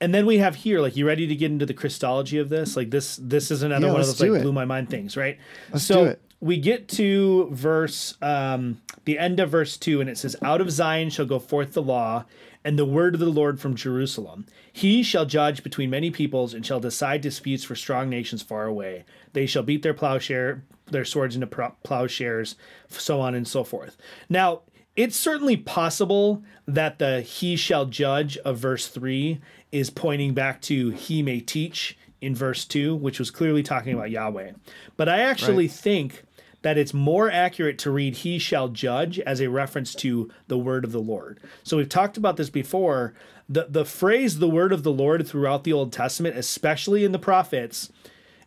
And then we have here, like, you ready to get into the Christology of this? Like, this this is another Yeah, one of those like it. blew my mind things, right? Let's so do it. We get to verse um, the end of verse two, and it says, "Out of Zion shall go forth the law, and the word of the Lord from Jerusalem. He shall judge between many peoples, and shall decide disputes for strong nations far away. They shall beat their plowshare, their swords into plowshares, so on and so forth." Now, it's certainly possible that the "He shall judge" of verse three is pointing back to "He may teach." In verse 2, which was clearly talking about Yahweh. But I actually Right. think that it's more accurate to read he shall judge as a reference to the word of the Lord. So we've talked about this before. The the phrase the word of the Lord throughout the Old Testament, especially in the prophets,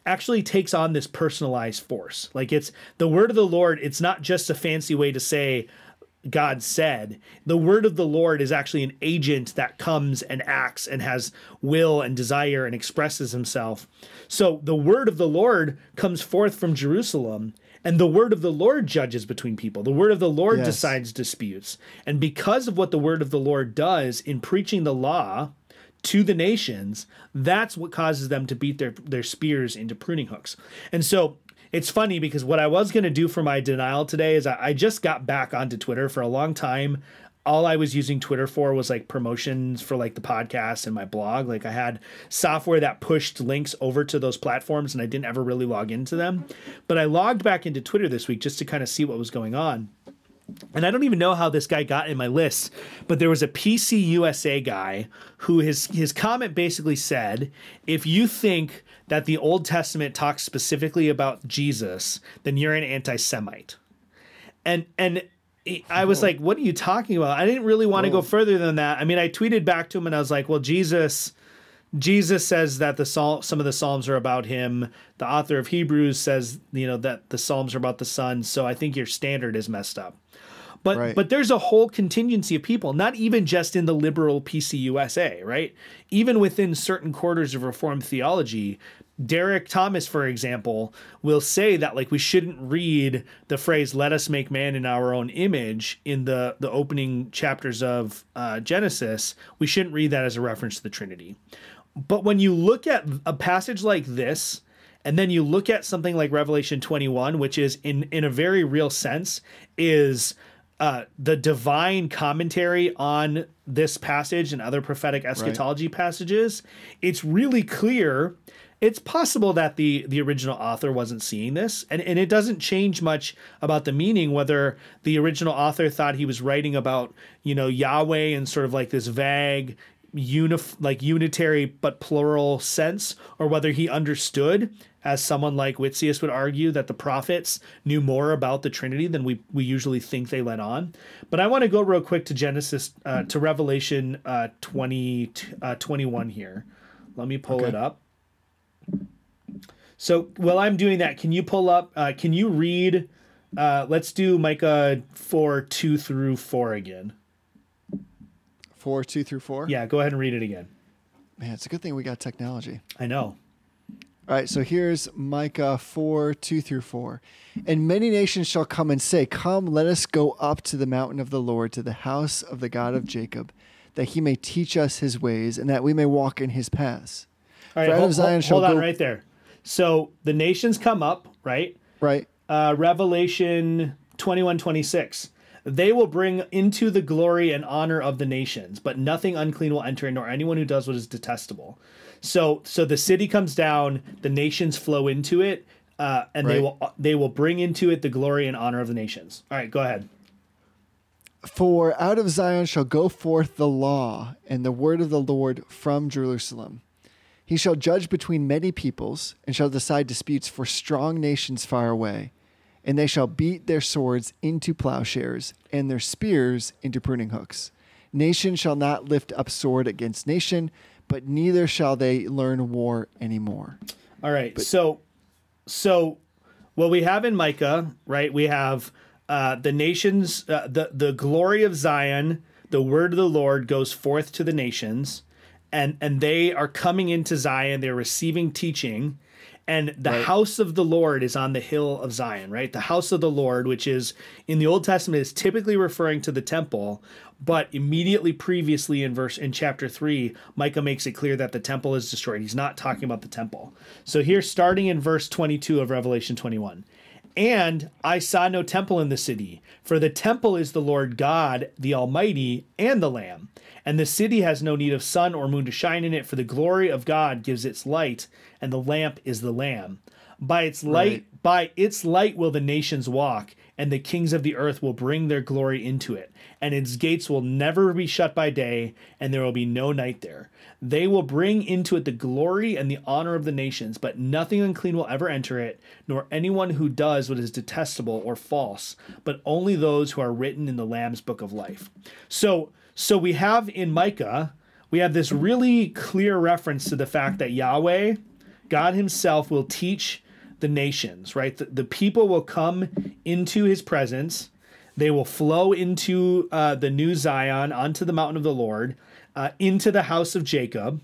actually takes on this personalized force. Like it's the word of the Lord, it's not just a fancy way to say God said. The word of the Lord is actually an agent that comes and acts and has will and desire and expresses himself. So the word of the Lord comes forth from Jerusalem. And the word of the Lord judges between people. The word of the Lord Yes. decides disputes. And because of what the word of the Lord does in preaching the law, to the nations, that's what causes them to beat their their spears into pruning hooks. And so it's funny because what I was going to do for my denial today is I, I just got back onto Twitter for a long time. All I was using Twitter for was like promotions for like the podcast and my blog. Like I had software that pushed links over to those platforms and I didn't ever really log into them. But I logged back into Twitter this week just to kind of see what was going on. And I don't even know how this guy got in my list, but there was a PC USA guy who his his comment basically said, if you think that the Old Testament talks specifically about Jesus, then you're an anti-Semite. And and I was like, what are you talking about? I didn't really want to go further than that. I mean, I tweeted back to him and I was like, well, Jesus Jesus says that the psalm, some of the psalms are about him. The author of Hebrews says, you know, that the psalms are about the son. So I think your standard is messed up. But Right. but there's a whole contingency of people, not even just in the liberal PCUSA, right? Even within certain quarters of Reformed theology, Derek Thomas, for example, will say that like we shouldn't read the phrase "Let us make man in our own image" in the the opening chapters of uh, Genesis. We shouldn't read that as a reference to the Trinity. But when you look at a passage like this, and then you look at something like Revelation 21, which is in in a very real sense is uh, the divine commentary on this passage and other prophetic eschatology passages, it's really clear. It's possible that the the original author wasn't seeing this, and, and it doesn't change much about the meaning whether the original author thought he was writing about you know Yahweh and sort of like this vague unif- like unitary but plural sense, or whether he understood, as someone like Witsius would argue, that the prophets knew more about the Trinity than we we usually think they let on. But I want to go real quick to Genesis uh, to Revelation uh, 20, uh, 21 here. Let me pull Okay. it up. So while I'm doing that, can you pull up? Uh, can you read? Uh, let's do Micah four two through four again. Four, two through four. Yeah, go ahead and read it again. Man, it's a good thing we got technology. I know. All right, so here's Micah 4, 2 through 4. And many nations shall come and say, Come, let us go up to the mountain of the Lord, to the house of the God of Jacob, that he may teach us his ways, and that we may walk in his paths. All right, hold, of Zion hold- hold on go- right there. So the nations come up, right? Right? Uh, Revelation 21 26. They will bring into the glory and honor of the nations, but nothing unclean will enter, in, nor anyone who does what is detestable. So, so the city comes down, the nations flow into it, uh, and they will they will bring into it the glory and honor of the nations. All right, go ahead. For out of Zion shall go forth the law and the word of the Lord from Jerusalem. He shall judge between many peoples and shall decide disputes for strong nations far away. And they shall beat their swords into plowshares and their spears into pruning hooks. Nation shall not lift up sword against nation, but neither shall they learn war anymore. All right. so, so what we have in Micah, right? We have uh, the nations, uh, the the glory of Zion. The word of the Lord goes forth to the nations, and and they are coming into Zion. They're receiving teaching. And the house of the Lord is on the hill of Zion, right? The house of the Lord, which is in the Old Testament, is typically referring to the temple, but immediately previously in verse in chapter three, Micah makes it clear that the temple is destroyed. He's not talking about the temple. So here, starting in verse 22 of Revelation 21. And I saw no temple in the city, for the temple is the Lord God, the Almighty, and the Lamb. And the city has no need of sun or moon to shine in it, for the glory of God gives its light, and the lamp is the Lamb. By its light, by its light will the nations walk, and the kings of the earth will bring their glory into it, and its gates will never be shut by day, and there will be no night there. They will bring into it the glory and the honor of the nations, but nothing unclean will ever enter it, nor anyone who does what is detestable or false, but only those who are written in the Lamb's book of life. So, so we have in Micah, we have this really clear reference to the fact that Yahweh, God Himself, will teach the nations, right? The, the people will come into His presence. They will flow into uh, the new Zion, onto the mountain of the Lord, uh, into the house of Jacob,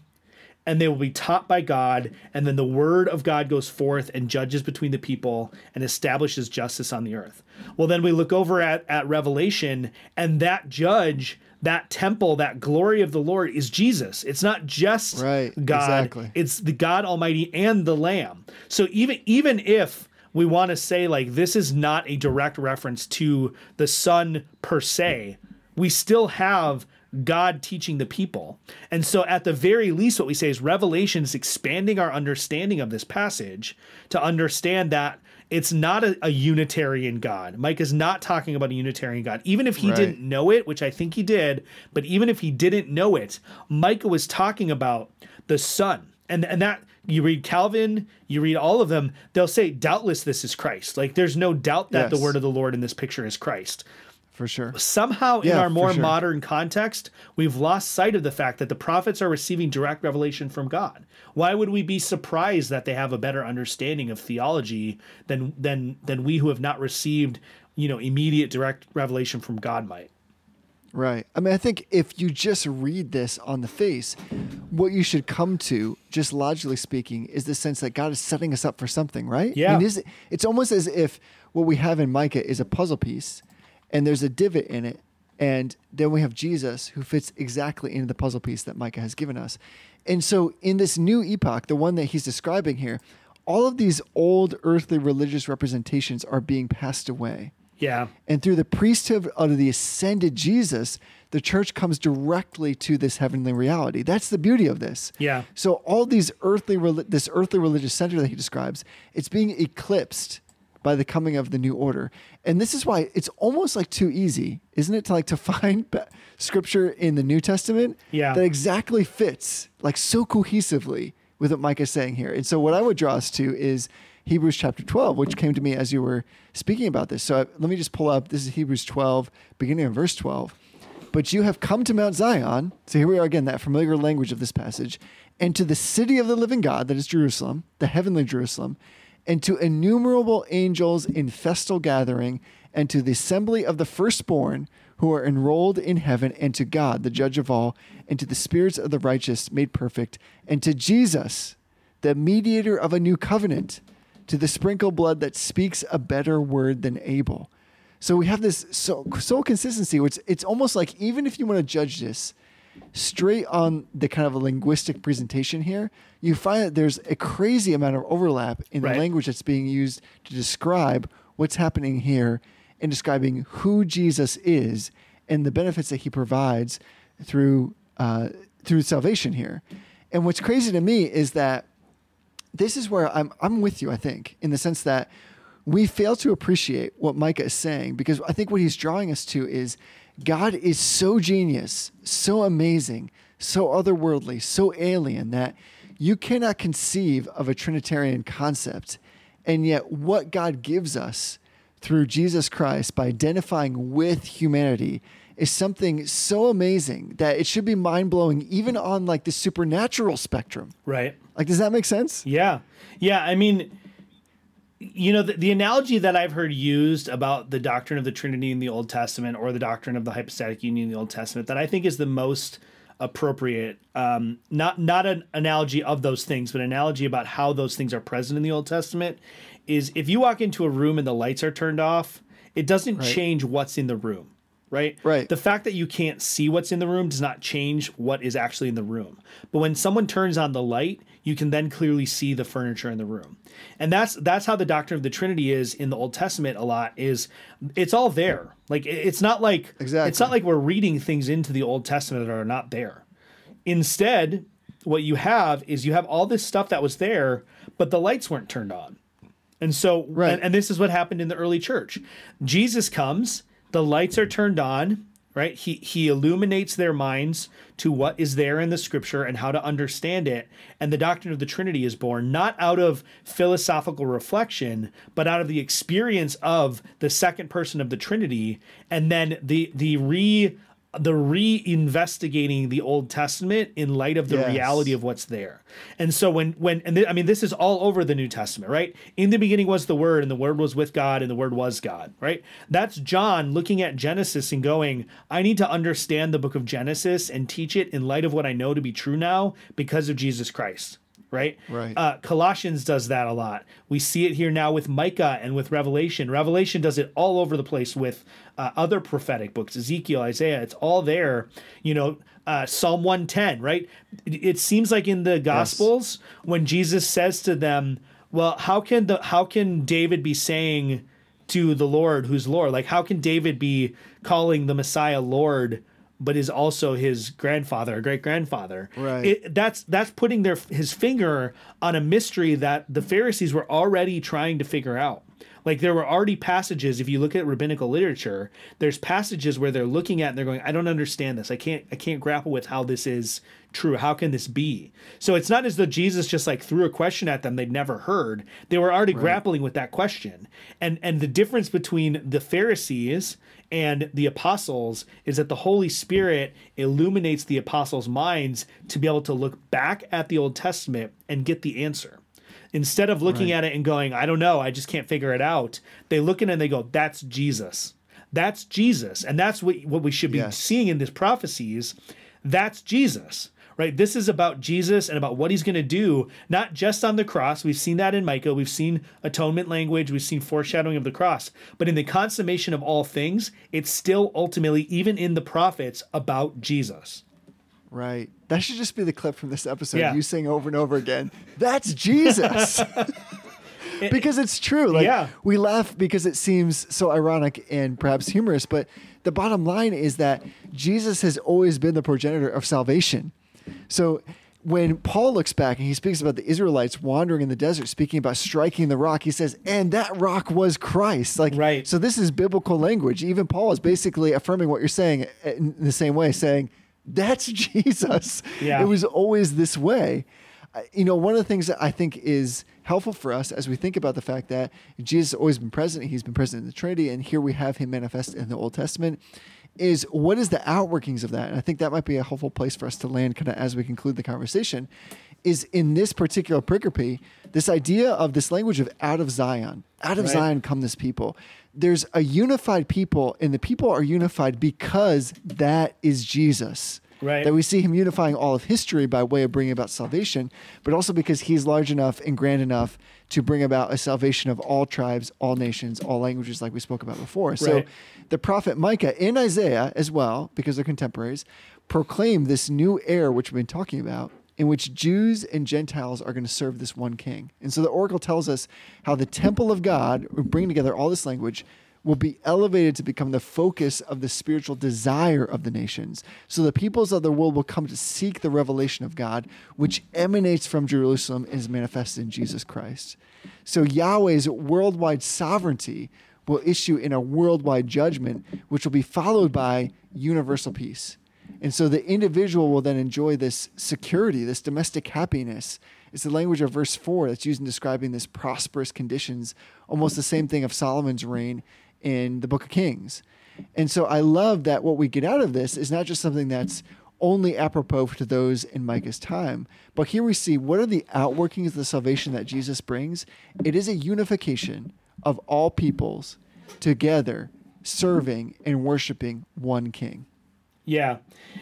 and they will be taught by God. And then the word of God goes forth and judges between the people and establishes justice on the earth. Well, then we look over at, at Revelation, and that judge, that temple, that glory of the Lord is Jesus. It's not just Right, God, exactly. it's the God Almighty and the Lamb. So even even if we want to say like this is not a direct reference to the Son per se, we still have God teaching the people. And so at the very least what we say is revelation is expanding our understanding of this passage to understand that it's not a, a Unitarian God. Micah is not talking about a Unitarian God. Even if he Right. didn't know it, which I think he did, but even if he didn't know it, Micah was talking about the Son. And and that you read Calvin, you read all of them, they'll say, doubtless this is Christ. Like there's no doubt that the word of the Lord in this picture is Christ. for sure. Somehow, in our more sure. modern context, we've lost sight of the fact that the prophets are receiving direct revelation from God. Why would we be surprised that they have a better understanding of theology than than than we who have not received, you know, immediate direct revelation from God might? Right. I mean, I think if you just read this on the face, what you should come to, just logically speaking, is the sense that God is setting us up for something, right? Yeah. I mean, is, it's almost as if what we have in Micah is a puzzle piece and there's a divot in it. And then we have Jesus who fits exactly into the puzzle piece that Micah has given us. And so in this new epoch, the one that he's describing here, all of these old earthly religious representations are being passed away. Yeah. And through the priesthood of the ascended Jesus, the church comes directly to this heavenly reality. That's the beauty of this. Yeah. So all these earthly, this earthly religious center that he describes, it's being eclipsed by the coming of the new order. And this is why it's almost like too easy, isn't it, to like to find scripture in the New Testament Yeah. that exactly fits like so cohesively with what Micah is saying here. And so what I would draw us to is Hebrews chapter 12, which came to me as you were speaking about this. So I, let me just pull up. This is Hebrews 12, beginning of verse 12. But you have come to Mount Zion. So here we are again, that familiar language of this passage, and to the city of the living God, that is Jerusalem, the heavenly Jerusalem, and to innumerable angels in festal gathering, and to the assembly of the firstborn who are enrolled in heaven, and to God, the judge of all, and to the spirits of the righteous made perfect, and to Jesus, the mediator of a new covenant, to the sprinkled blood that speaks a better word than Abel. So we have this so soul consistency, which it's almost like even if you want to judge this straight on the kind of a linguistic presentation here, you find that there's a crazy amount of overlap in Right. the language that's being used to describe what's happening here and describing who Jesus is and the benefits that he provides through uh, through salvation here. And what's crazy to me is that this is where I'm I'm with you, I think, in the sense that we fail to appreciate what Micah is saying because I think what he's drawing us to is God is so genius, so amazing, so otherworldly, so alien that you cannot conceive of a Trinitarian concept. And yet, what God gives us through Jesus Christ by identifying with humanity is something so amazing that it should be mind blowing, even on like the supernatural spectrum. Right. Like, does that make sense? Yeah. Yeah. I mean, you know, the, the analogy that I've heard used about the doctrine of the Trinity in the Old Testament or the doctrine of the hypostatic union in the Old Testament that I think is the most appropriate, um, not not an analogy of those things, but an analogy about how those things are present in the Old Testament, is if you walk into a room and the lights are turned off, it doesn't Right. change what's in the room. Right? Right. The fact that you can't see what's in the room does not change what is actually in the room. But when someone turns on the light, you can then clearly see the furniture in the room. And that's that's how the doctrine of the Trinity is in the Old Testament a lot is it's all there. Like it's not like Exactly. it's not like we're reading things into the Old Testament that are not there. Instead, what you have is you have all this stuff that was there, but the lights weren't turned on. And so, Right. and, and this is what happened in the early church. Jesus comes, the lights are turned on, right? He he illuminates their minds to what is there in the scripture and how to understand it. And the doctrine of the Trinity is born not out of philosophical reflection, but out of the experience of the second person of the Trinity, and then the the re the reinvestigating the Old Testament in light of the Yes. reality of what's there. And so when when and th- I mean this is all over the New Testament, right? In the beginning was the word and the word was with God and the word was God, right? That's John looking at Genesis and going, I need to understand the book of Genesis and teach it in light of what I know to be true now because of Jesus Christ. Right. Right. Uh, Colossians does that a lot. We see it here now with Micah and with Revelation. Revelation does it all over the place with uh, other prophetic books, Ezekiel, Isaiah. It's all there. You know, uh, Psalm 110, right? It, it seems like in the Gospels when Jesus says to them, "Well, how can the how can David be saying to the Lord, who's Lord? Like, how can David be calling the Messiah Lord?" But is also his grandfather, or great grandfather. Right. It, that's that's putting their his finger on a mystery that the Pharisees were already trying to figure out. Like there were already passages. If you look at rabbinical literature, there's passages where they're looking at and they're going, "I don't understand this. I can't. I can't grapple with how this is true. How can this be?" So it's not as though Jesus just like threw a question at them they'd never heard. They were already grappling with that question. And and the difference between the Pharisees and the apostles is that the Holy Spirit illuminates the apostles' minds to be able to look back at the Old Testament and get the answer. Instead of looking at it and going, I don't know, I just can't figure it out, they look at it and they go, That's Jesus. That's Jesus. And that's what, what we should be Yes. seeing in these prophecies. That's Jesus. Right? This is about Jesus and about what he's going to do, not just on the cross. We've seen that in Micah. We've seen atonement language. We've seen foreshadowing of the cross. But in the consummation of all things, it's still ultimately, even in the prophets, about Jesus. Right. That should just be the clip from this episode. Yeah. You saying over and over again, "That's Jesus." because it's true. Like Yeah. we laugh because it seems so ironic and perhaps humorous, but the bottom line is that Jesus has always been the progenitor of salvation. So when Paul looks back and he speaks about the Israelites wandering in the desert, speaking about striking the rock, he says, "And that rock was Christ." Like, Right. So this is biblical language. Even Paul is basically affirming what you're saying eh, in the same way, saying, "That's Jesus." Yeah. It was always this way. Uh, you know, one of the things that I think is helpful for us as we think about the fact that Jesus has always been present, he's been present in the Trinity, and here we have him manifest in the Old Testament, is what is the outworkings of that? And I think that might be a helpful place for us to land kind of as we conclude the conversation. Is in this particular pericope, this idea of this language of out of Zion, out of Right. Zion come this people. There's a unified people, and the people are unified because that is Jesus Right. that we see him unifying all of history by way of bringing about salvation, but also because he's large enough and grand enough to bring about a salvation of all tribes, all nations, all languages, like we spoke about before. So Right. the prophet Micah and Isaiah as well, because they're contemporaries, proclaim this new era, which we've been talking about, in which Jews and Gentiles are going to serve this one king. And so the oracle tells us how the temple of God, bringing together all this language, will be elevated to become the focus of the spiritual desire of the nations. So the peoples of the world will come to seek the revelation of God, which emanates from Jerusalem and is manifested in Jesus Christ. So Yahweh's worldwide sovereignty will issue in a worldwide judgment, which will be followed by universal peace. And so the individual will then enjoy this security, this domestic happiness. It's the language of verse 4 that's used in describing this prosperous conditions, almost the same thing of Solomon's reign in the book of Kings. And so I love that what we get out of this is not just something that's only apropos to those in Micah's time, but here we see what are the outworkings of the salvation that Jesus brings. It is a unification of all peoples together, serving and worshiping one king. Yeah,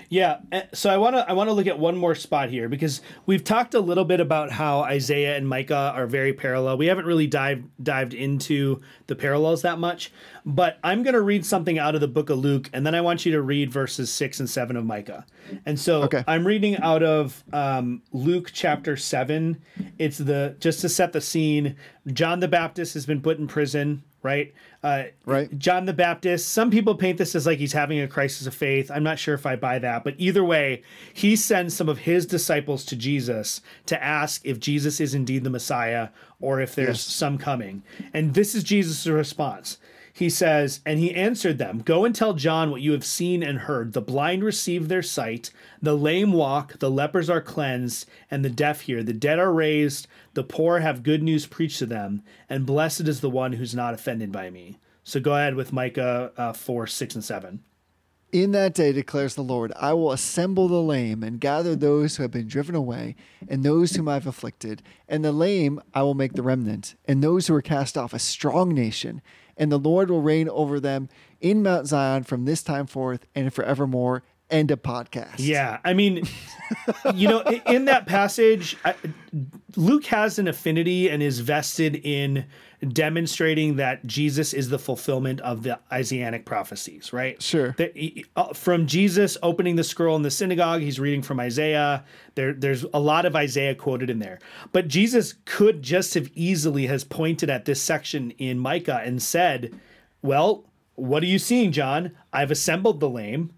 yeah. Eh, So I want to I want to look at one more spot here because we've talked a little bit about how Isaiah and Micah are very parallel. We haven't really dived dived into the parallels that much, but I'm going to read something out of the book of Luke, and then I want you to read verses six and seven of Micah. And so Okay. I'm reading out of um, Luke chapter seven. It's the just to set the scene. John the Baptist has been put in prison right? Uh, Right. John the Baptist. Some people paint this as like he's having a crisis of faith. I'm not sure if I buy that, but either way, he sends some of his disciples to Jesus to ask if Jesus is indeed the Messiah or if there's Yes. some coming. And this is Jesus' response. He says, And he answered them, Go and tell John what you have seen and heard. The blind receive their sight, the lame walk, the lepers are cleansed, and the deaf hear. The dead are raised, the poor have good news preached to them, and blessed is the one who's not offended by me. So go ahead with Micah uh, 4, 6, and 7. In that day, declares the Lord, I will assemble the lame and gather those who have been driven away, and those whom I have afflicted. And the lame I will make the remnant, and those who are cast off a strong nation. And the Lord will reign over them in Mount Zion from this time forth and forevermore. End of podcast. Yeah, I mean, you know, in that passage, Luke has an affinity and is vested in demonstrating that Jesus is the fulfillment of the Isaianic prophecies, right? Sure. That he- uh, from Jesus opening the scroll in the synagogue, he's reading from Isaiah. There, there's a lot of Isaiah quoted in there, but Jesus could just have easily has pointed at this section in Micah and said, "Well, what are you seeing, John? I've assembled the lame."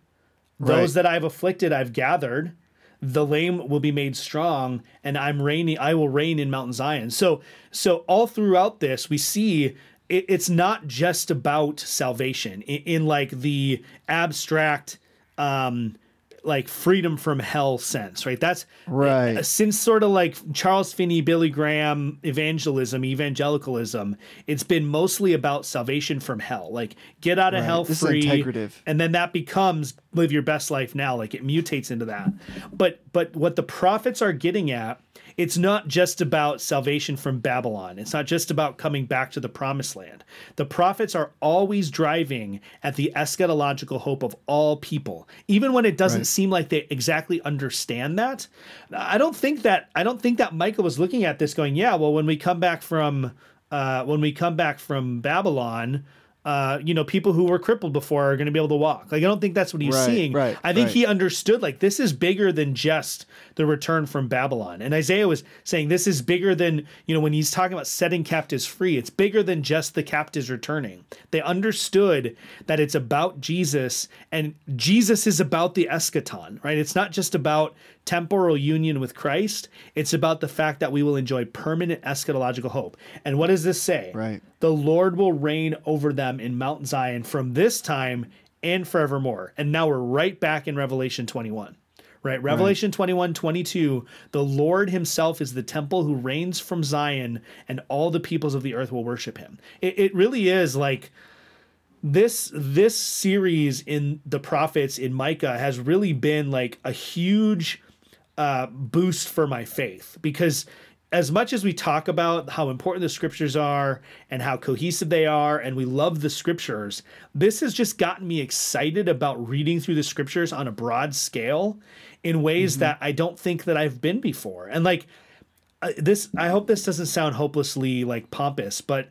Those Right. that I've afflicted, I've gathered. The lame will be made strong, and I'm reigning. I will reign in Mount Zion. So, so all throughout this, we see it, it's not just about salvation in, in like the abstract, um, like freedom from hell sense, right? That's Right. uh, since sort of like Charles Finney, Billy Graham, evangelism, evangelicalism, it's been mostly about salvation from hell. Like get out of Right. hell This free. integrative. And then that becomes live your best life now. Like it mutates into that. But but what the prophets are getting at, it's not just about salvation from Babylon. It's not just about coming back to the promised land. The prophets are always driving at the eschatological hope of all people, even when it doesn't Right. seem like they exactly understand that. I don't think that I don't think that Micah was looking at this going, yeah, well, when we come back from uh, when we come back from Babylon, uh, you know, people who were crippled before are going to be able to walk. Like, I don't think that's what he's Right, seeing. right, I think right. he understood like this is bigger than just the return from Babylon. And Isaiah was saying this is bigger than, you know, when he's talking about setting captives free, it's bigger than just the captives returning. They understood that it's about Jesus and Jesus is about the eschaton, right? It's not just about temporal union with Christ, it's about the fact that we will enjoy permanent eschatological hope. And what does this say? Right. The Lord will reign over them in Mount Zion from this time and forevermore. And now we're right back in Revelation 21. Right? Revelation 21, 22. The Lord himself is the temple who reigns from Zion, and all the peoples of the earth will worship him. It, it really is like this this series in the prophets in Micah has really been like a huge uh, boost for my faith. Because as much as we talk about how important the scriptures are and how cohesive they are and we love the scriptures this has just gotten me excited about reading through the scriptures on a broad scale in ways that i don't think that i've been before. And like uh, this i hope this doesn't sound hopelessly like pompous but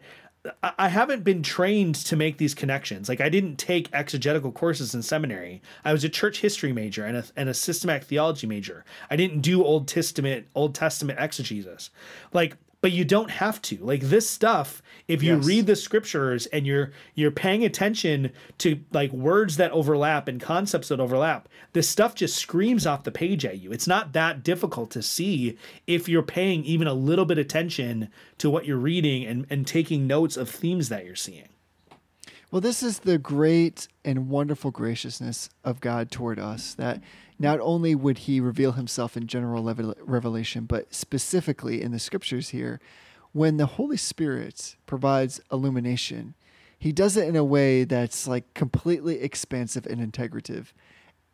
I- haven't been trained to make these connections. Like I didn't take exegetical courses in seminary. I was a church history major and a, and a systematic theology major. I didn't do Old Testament Old Testament exegesis. Like but you don't have to. Like this stuff, if you Yes. read the scriptures and you're you're paying attention to like words that overlap and concepts that overlap, this stuff just screams off the page at you. It's not that difficult to see if you're paying even a little bit attention to what you're reading and, and taking notes of themes that you're seeing. Well, this is the great and wonderful graciousness of God toward us that not only would he reveal himself in general revelation, but specifically in the scriptures here, when the Holy Spirit provides illumination, he does it in a way that's like completely expansive and integrative.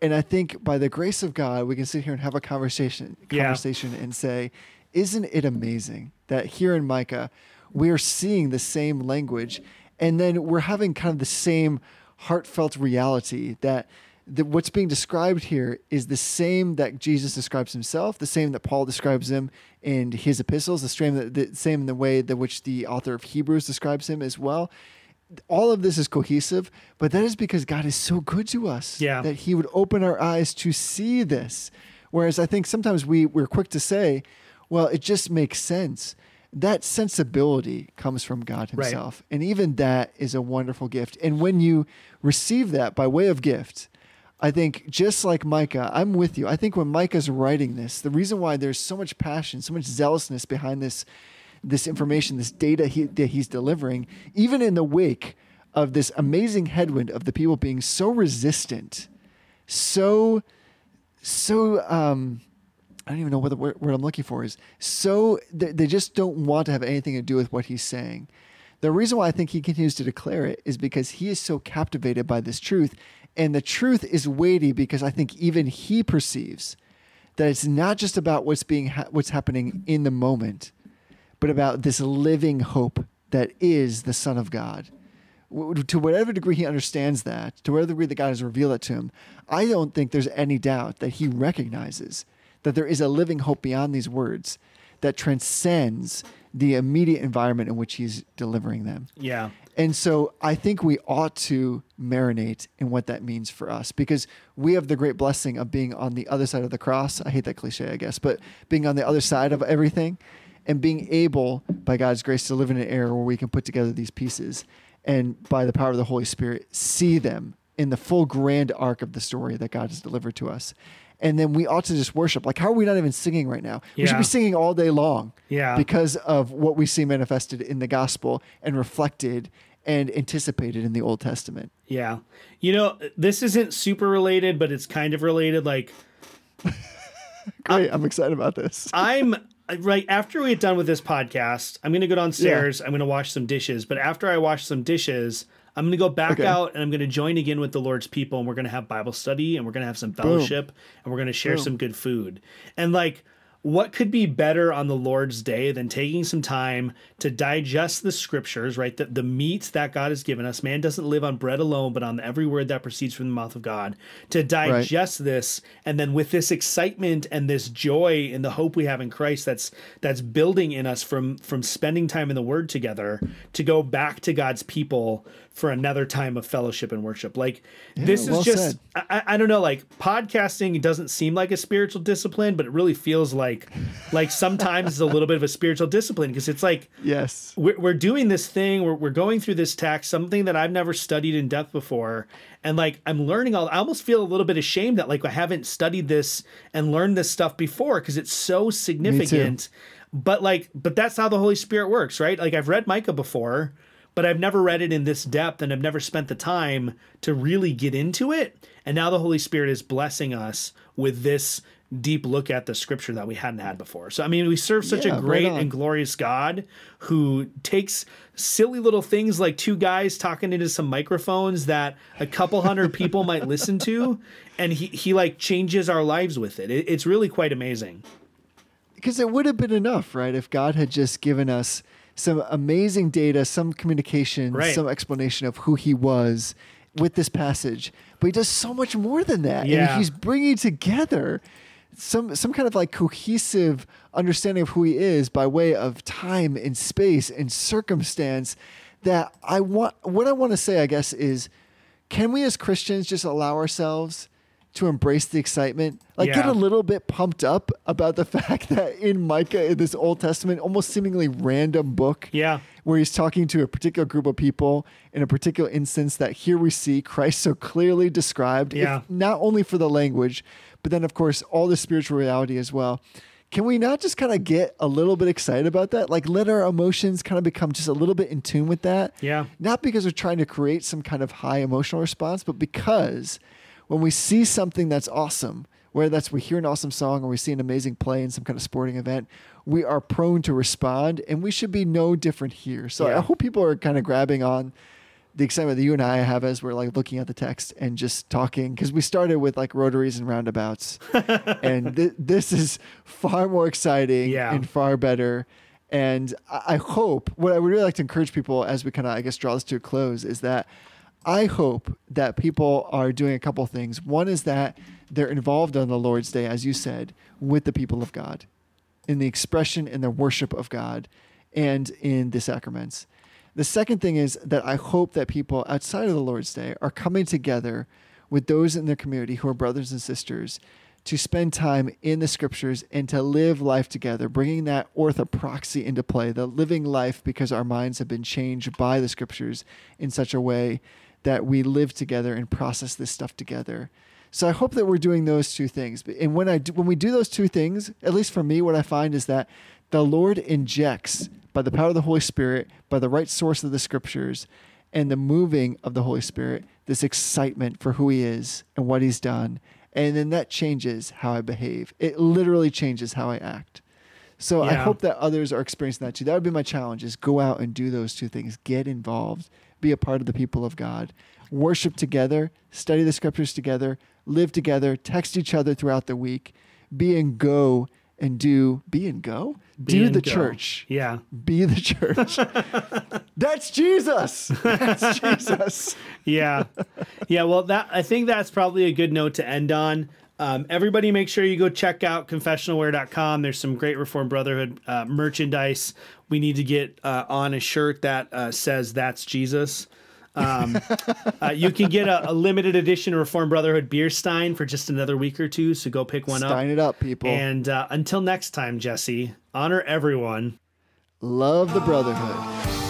And I think by the grace of God, we can sit here and have a conversation Yeah. conversation and say, isn't it amazing that here in Micah, we are seeing the same language and then we're having kind of the same heartfelt reality that the, what's being described here is the same that Jesus describes himself, the same that Paul describes him in his epistles, the same that the same in the way that which the author of Hebrews describes him as well. All of this is cohesive, but that is because God is so good to us Yeah. that He would open our eyes to see this. Whereas I think sometimes we we're quick to say, "Well, it just makes sense." That sensibility comes from God Right. Himself. And even that is a wonderful gift. And when you receive that by way of gift, I think just like Micah, I'm with you. I think when Micah's writing this, the reason why there's so much passion, so much zealousness behind this this information, this data he, that he's delivering, even in the wake of this amazing headwind of the people being so resistant, so so um I don't even know what the word, I'm looking for is. So they, they just don't want to have anything to do with what he's saying. The reason why I think he continues to declare it is because he is so captivated by this truth. And the truth is weighty because I think even he perceives that it's not just about what's being ha- what's happening in the moment, but about this living hope that is the Son of God. W- To whatever degree he understands that, to whatever degree that God has revealed it to him, I don't think there's any doubt that he recognizes that there is a living hope beyond these words that transcends the immediate environment in which he's delivering them. Yeah. And so I think we ought to marinate in what that means for us because we have the great blessing of being on the other side of the cross. I hate that cliche, I guess, but being on the other side of everything and being able, by God's grace, to live in an era where we can put together these pieces and by the power of the Holy Spirit, see them in the full grand arc of the story that God has delivered to us. And then we ought to just worship. Like, how are we not even singing right now? We should be singing all day long Yeah. because of what we see manifested in the gospel and reflected and anticipated in the Old Testament. Yeah. You know, this isn't super related, but it's kind of related. Like, Great, I'm excited about this. I'm right after we get done with this podcast, I'm going to go downstairs. I'm going to wash some dishes. But after I wash some dishes, I'm going to go back Okay. out and I'm going to join again with the Lord's people and we're going to have Bible study and we're going to have some fellowship and we're going to share Boom. some good food. And like, what could be better on the Lord's day than taking some time to digest the scriptures, right? The, the meat that God has given us. Man doesn't live on bread alone, but on every word that proceeds from the mouth of God. To digest this, and then with this excitement and this joy and the hope we have in Christ that's that's building in us from from spending time in the Word together, to go back to God's people for another time of fellowship and worship. Like this is well just—I I- I don't know, like podcasting doesn't seem like a spiritual discipline, but it really feels like like sometimes it's a little bit of a spiritual discipline because it's like Yes. we're, we're doing this thing we're, we're going through this text something that i've never studied in depth before and like i'm learning all i almost feel a little bit ashamed that like i haven't studied this and learned this stuff before because it's so significant but like but that's how the holy spirit works right like i've read micah before but i've never read it in this depth and i've never spent the time to really get into it and now the holy spirit is blessing us with this deep look at the scripture that we hadn't had before so i mean we serve such Yeah, a great on. and glorious God who takes silly little things like two guys talking into some microphones that a couple hundred people might listen to, and he, he like changes our lives with it. it. It's really quite amazing. Because it would have been enough, right? If God had just given us some amazing data, some communication, Right. some explanation of who he was with this passage. But he does so much more than that. Yeah. And he's bringing together some some kind of like cohesive understanding of who he is by way of time and space and circumstance that I want what I want to say I guess is can we as Christians just allow ourselves to embrace the excitement like get a little bit pumped up about the fact that in Micah in this Old Testament almost seemingly random book Yeah. where he's talking to a particular group of people in a particular instance that here we see Christ so clearly described, if Yeah. not only for the language, but then of course all the spiritual reality as well. Can we not just kind of get a little bit excited about that? Like let our emotions kind of become just a little bit in tune with that. Yeah. Not because we're trying to create some kind of high emotional response, but because when we see something that's awesome, whether that's we hear an awesome song or we see an amazing play in some kind of sporting event, we are prone to respond, and we should be no different here. So Yeah. I hope people are kind of grabbing on the excitement that you and I have as we're like looking at the text and just talking because we started with like rotaries and roundabouts, and th- this is far more exciting Yeah. and far better. And I I hope what I would really like to encourage people as we kind of I guess draw this to a close is that I hope that people are doing a couple things. One is that they're involved on the Lord's Day, as you said, with the people of God, in the expression and the worship of God, and in the sacraments. The second thing is that I hope that people outside of the Lord's Day are coming together with those in their community who are brothers and sisters to spend time in the scriptures and to live life together, bringing that orthopraxy into play, the living life because our minds have been changed by the scriptures in such a way that we live together and process this stuff together. So I hope that we're doing those two things. And when I do, when we do those two things, at least for me, what I find is that the Lord injects by the power of the Holy Spirit, by the right source of the scriptures, and the moving of the Holy Spirit, this excitement for who He is and what He's done. And then that changes how I behave. It literally changes how I act. So I hope that others are experiencing that too. That would be my challenge is go out and do those two things. Get involved, be a part of the people of God, worship together, study the scriptures together, live together, text each other throughout the week, be and go and do be and go? Be do and the go. church. Yeah. Be the church. That's Jesus. That's Jesus. yeah yeah well that i think that's probably a good note to end on um, everybody make sure you go check out confessionalwear.com there's some great reformed brotherhood uh, merchandise we need to get uh, on a shirt that uh, says that's jesus um, uh, you can get a, a limited edition reformed brotherhood beer stein for just another week or two so go pick one up. Sign it up, people. and uh, until next time jesse honor everyone Love the brotherhood.